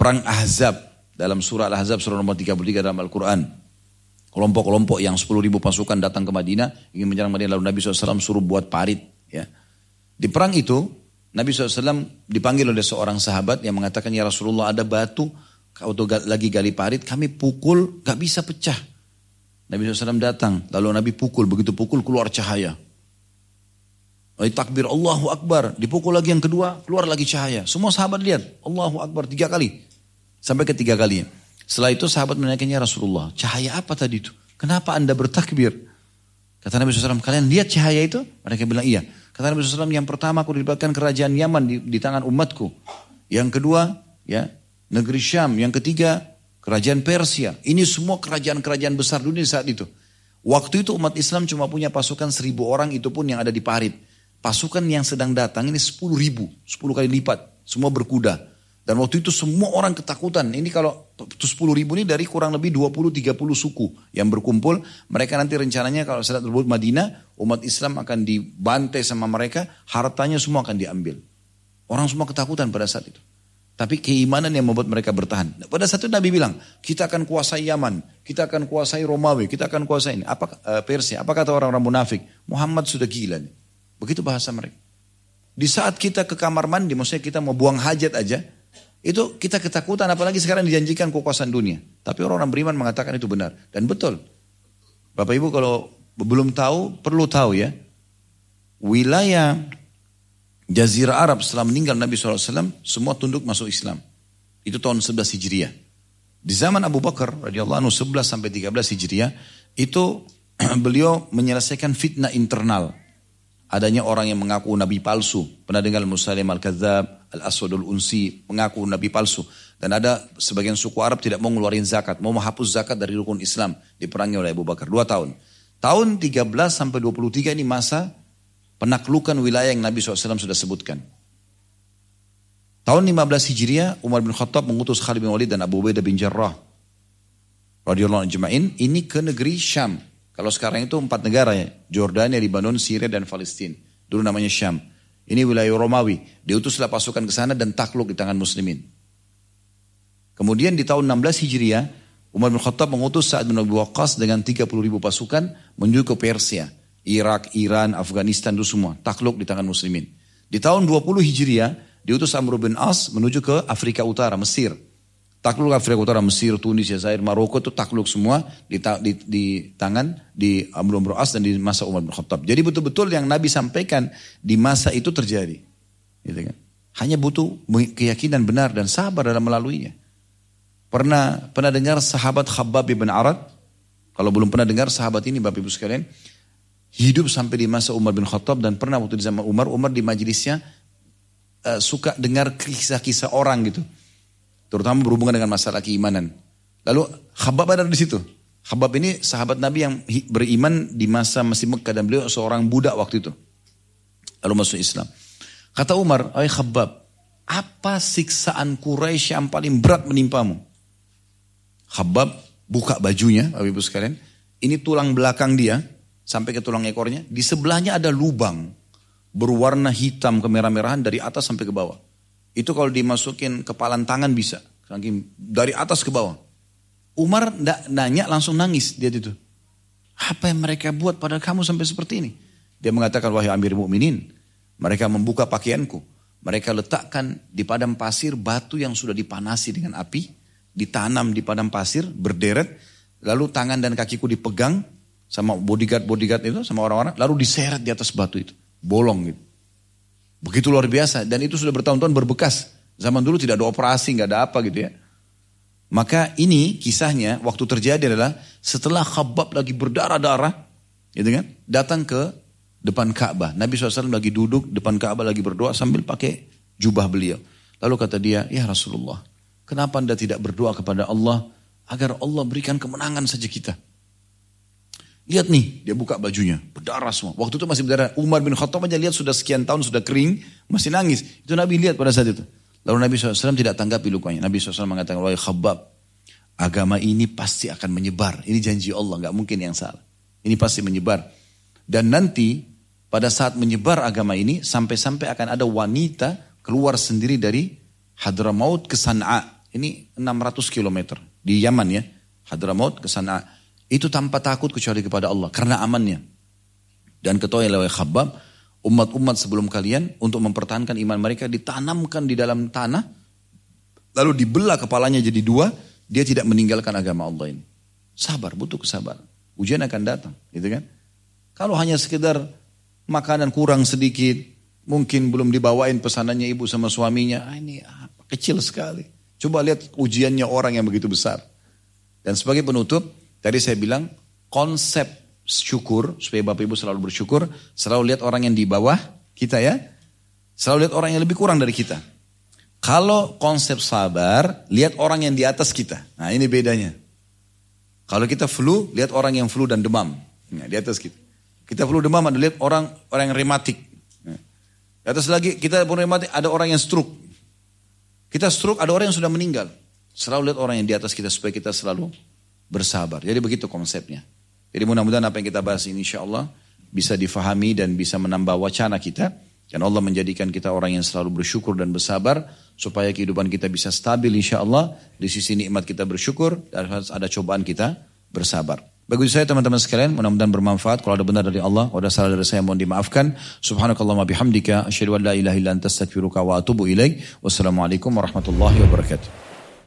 Perang Ahzab dalam surah Al-Ahzab surah nomor 33 dalam Al-Quran. Kelompok-kelompok yang 10 ribu pasukan datang ke Madinah, ingin menyerang Madinah, lalu Nabi SAW suruh buat parit. Ya. Di perang itu, Nabi SAW dipanggil oleh seorang sahabat yang mengatakan, Ya Rasulullah ada batu, waktu lagi gali parit, kami pukul, gak bisa pecah. Nabi SAW datang, lalu Nabi pukul, begitu pukul keluar cahaya. Lalu takbir Allahu Akbar, dipukul lagi yang kedua, keluar lagi cahaya. Semua sahabat lihat, Allahu Akbar tiga kali. Sampai ketiga kali. Setelah itu sahabat menanyakannya Rasulullah, cahaya apa tadi itu? Kenapa anda bertakbir? Kata Nabi SAW, kalian lihat cahaya itu? Mereka bilang iya. Kata Nabi SAW, yang pertama aku dilibatkan kerajaan Yaman di, di tangan umatku. Yang kedua, ya negeri Syam. Yang ketiga, kerajaan Persia. Ini semua kerajaan-kerajaan besar dunia saat itu. Waktu itu umat Islam cuma punya pasukan seribu orang, itu pun yang ada di Parit. Pasukan yang sedang datang ini sepuluh ribu, sepuluh kali lipat. Semua berkuda. Dan waktu itu semua orang ketakutan. Ini kalau 10 ribu ini dari kurang lebih 20-30 suku yang berkumpul. Mereka nanti rencananya kalau saat tersebut Madinah, umat Islam akan dibantai sama mereka, hartanya semua akan diambil. Orang semua ketakutan pada saat itu. Tapi keimanan yang membuat mereka bertahan. Pada saat itu Nabi bilang, kita akan kuasai Yaman, kita akan kuasai Romawi, kita akan kuasai ini. Apa uh, Persia? Apa kata orang-orang munafik? Muhammad sudah gila nih. Begitu bahasa mereka. Di saat kita ke kamar mandi, maksudnya kita mau buang hajat aja, itu kita ketakutan apalagi sekarang dijanjikan kekuasaan dunia. Tapi orang-orang beriman mengatakan itu benar. Dan betul. Bapak Ibu kalau belum tahu, perlu tahu ya. Wilayah Jazirah Arab setelah meninggal Nabi SAW, semua tunduk masuk Islam. Itu tahun 11 Hijriah. Di zaman Abu Bakar radhiyallahu anhu 11 sampai 13 Hijriah, itu beliau menyelesaikan fitnah internal. Adanya orang yang mengaku nabi palsu. Pernah dengar Musalim al-Kadzab, Al-Aswadul Unsi mengaku nabi palsu. Dan ada sebagian suku Arab tidak mau ngeluarin zakat, mau menghapus zakat dari rukun Islam. Diperangi oleh Abu Bakar. Dua tahun. Tahun 13 sampai 23 ini masa penaklukan wilayah yang Nabi SAW sudah sebutkan. Tahun 15 Hijriah, Umar bin Khattab mengutus Khalid bin Walid dan Abu Ubaidah bin Jarrah. Radiyallahu anjma'in, ini ke negeri Syam. Kalau sekarang itu empat negara ya, Jordania, Libanon, Syria, dan Palestina. Dulu namanya Syam. Ini wilayah Romawi. Diutuslah pasukan ke sana dan takluk di tangan muslimin. Kemudian di tahun 16 Hijriah, Umar bin Khattab mengutus Sa'ad bin Abi Waqqas dengan 30 ribu pasukan menuju ke Persia. Irak, Iran, Afghanistan itu semua. Takluk di tangan muslimin. Di tahun 20 Hijriah, diutus Amr bin As menuju ke Afrika Utara, Mesir. Takluk Afrika Utara, Mesir, Tunisia, Zaire, Maroko itu takluk semua di, di, di tangan di Amr bin As dan di masa Umar bin Khattab. Jadi betul-betul yang Nabi sampaikan di masa itu terjadi. Gitu kan? Hanya butuh keyakinan benar dan sabar dalam melaluinya. Pernah pernah dengar sahabat Khabbab bin Arad? Kalau belum pernah dengar sahabat ini Bapak Ibu sekalian, hidup sampai di masa Umar bin Khattab dan pernah waktu di zaman Umar, Umar di majelisnya uh, suka dengar kisah-kisah orang gitu Terutama berhubungan dengan masalah keimanan. Lalu Khabab ada di situ. Khabab ini sahabat Nabi yang beriman di masa masih Mekah dan beliau seorang budak waktu itu. Lalu masuk Islam. Kata Umar, Ay Khabab, apa siksaan Quraisy yang paling berat menimpamu? Khabab buka bajunya, Bapak Ibu sekalian. Ini tulang belakang dia, sampai ke tulang ekornya. Di sebelahnya ada lubang berwarna hitam kemerah-merahan dari atas sampai ke bawah. Itu kalau dimasukin kepalan tangan bisa. Dari atas ke bawah. Umar ndak nanya langsung nangis dia itu. Apa yang mereka buat pada kamu sampai seperti ini? Dia mengatakan wahai Amir Mukminin, mereka membuka pakaianku. Mereka letakkan di padang pasir batu yang sudah dipanasi dengan api, ditanam di padang pasir berderet, lalu tangan dan kakiku dipegang sama bodyguard-bodyguard itu sama orang-orang, lalu diseret di atas batu itu, bolong gitu. Begitu luar biasa. Dan itu sudah bertahun-tahun berbekas. Zaman dulu tidak ada operasi, nggak ada apa gitu ya. Maka ini kisahnya waktu terjadi adalah setelah Khabab lagi berdarah-darah, gitu kan, datang ke depan Ka'bah. Nabi SAW lagi duduk depan Ka'bah lagi berdoa sambil pakai jubah beliau. Lalu kata dia, ya Rasulullah, kenapa anda tidak berdoa kepada Allah agar Allah berikan kemenangan saja kita? Lihat nih, dia buka bajunya, berdarah semua. Waktu itu masih berdarah. Umar bin Khattab aja lihat sudah sekian tahun, sudah kering, masih nangis. Itu Nabi lihat pada saat itu. Lalu Nabi SAW tidak tanggapi lukanya. Nabi SAW mengatakan, wahai khabab, agama ini pasti akan menyebar. Ini janji Allah, nggak mungkin yang salah. Ini pasti menyebar. Dan nanti pada saat menyebar agama ini, sampai-sampai akan ada wanita keluar sendiri dari Hadramaut ke Sana'a. Ini 600 km di Yaman ya. Hadramaut ke Sana'a itu tanpa takut kecuali kepada Allah karena amannya. Dan ketahui oleh Khabbab, umat-umat sebelum kalian untuk mempertahankan iman mereka ditanamkan di dalam tanah, lalu dibelah kepalanya jadi dua, dia tidak meninggalkan agama Allah ini. Sabar, butuh kesabaran. Ujian akan datang, gitu kan? Kalau hanya sekedar makanan kurang sedikit, mungkin belum dibawain pesanannya ibu sama suaminya, ah, ini apa? kecil sekali. Coba lihat ujiannya orang yang begitu besar. Dan sebagai penutup, Tadi saya bilang konsep syukur supaya Bapak Ibu selalu bersyukur, selalu lihat orang yang di bawah kita ya. Selalu lihat orang yang lebih kurang dari kita. Kalau konsep sabar, lihat orang yang di atas kita. Nah ini bedanya. Kalau kita flu, lihat orang yang flu dan demam. Nah, di atas kita. Kita flu demam, ada lihat orang orang yang rematik. Nah, di atas lagi kita pun rematik, ada orang yang stroke. Kita stroke ada orang yang sudah meninggal. Selalu lihat orang yang di atas kita supaya kita selalu bersabar. Jadi begitu konsepnya. Jadi mudah-mudahan apa yang kita bahas ini insya Allah bisa difahami dan bisa menambah wacana kita. Dan Allah menjadikan kita orang yang selalu bersyukur dan bersabar supaya kehidupan kita bisa stabil insya Allah. Di sisi nikmat kita bersyukur dan ada cobaan kita bersabar. Bagi saya teman-teman sekalian, mudah-mudahan bermanfaat. Kalau ada benar dari Allah, kalau ada salah dari saya mohon dimaafkan. Subhanakallah bihamdika, asyhadu an la ilaha illa anta astaghfiruka wa atubu ilaik. Wassalamualaikum warahmatullahi wabarakatuh.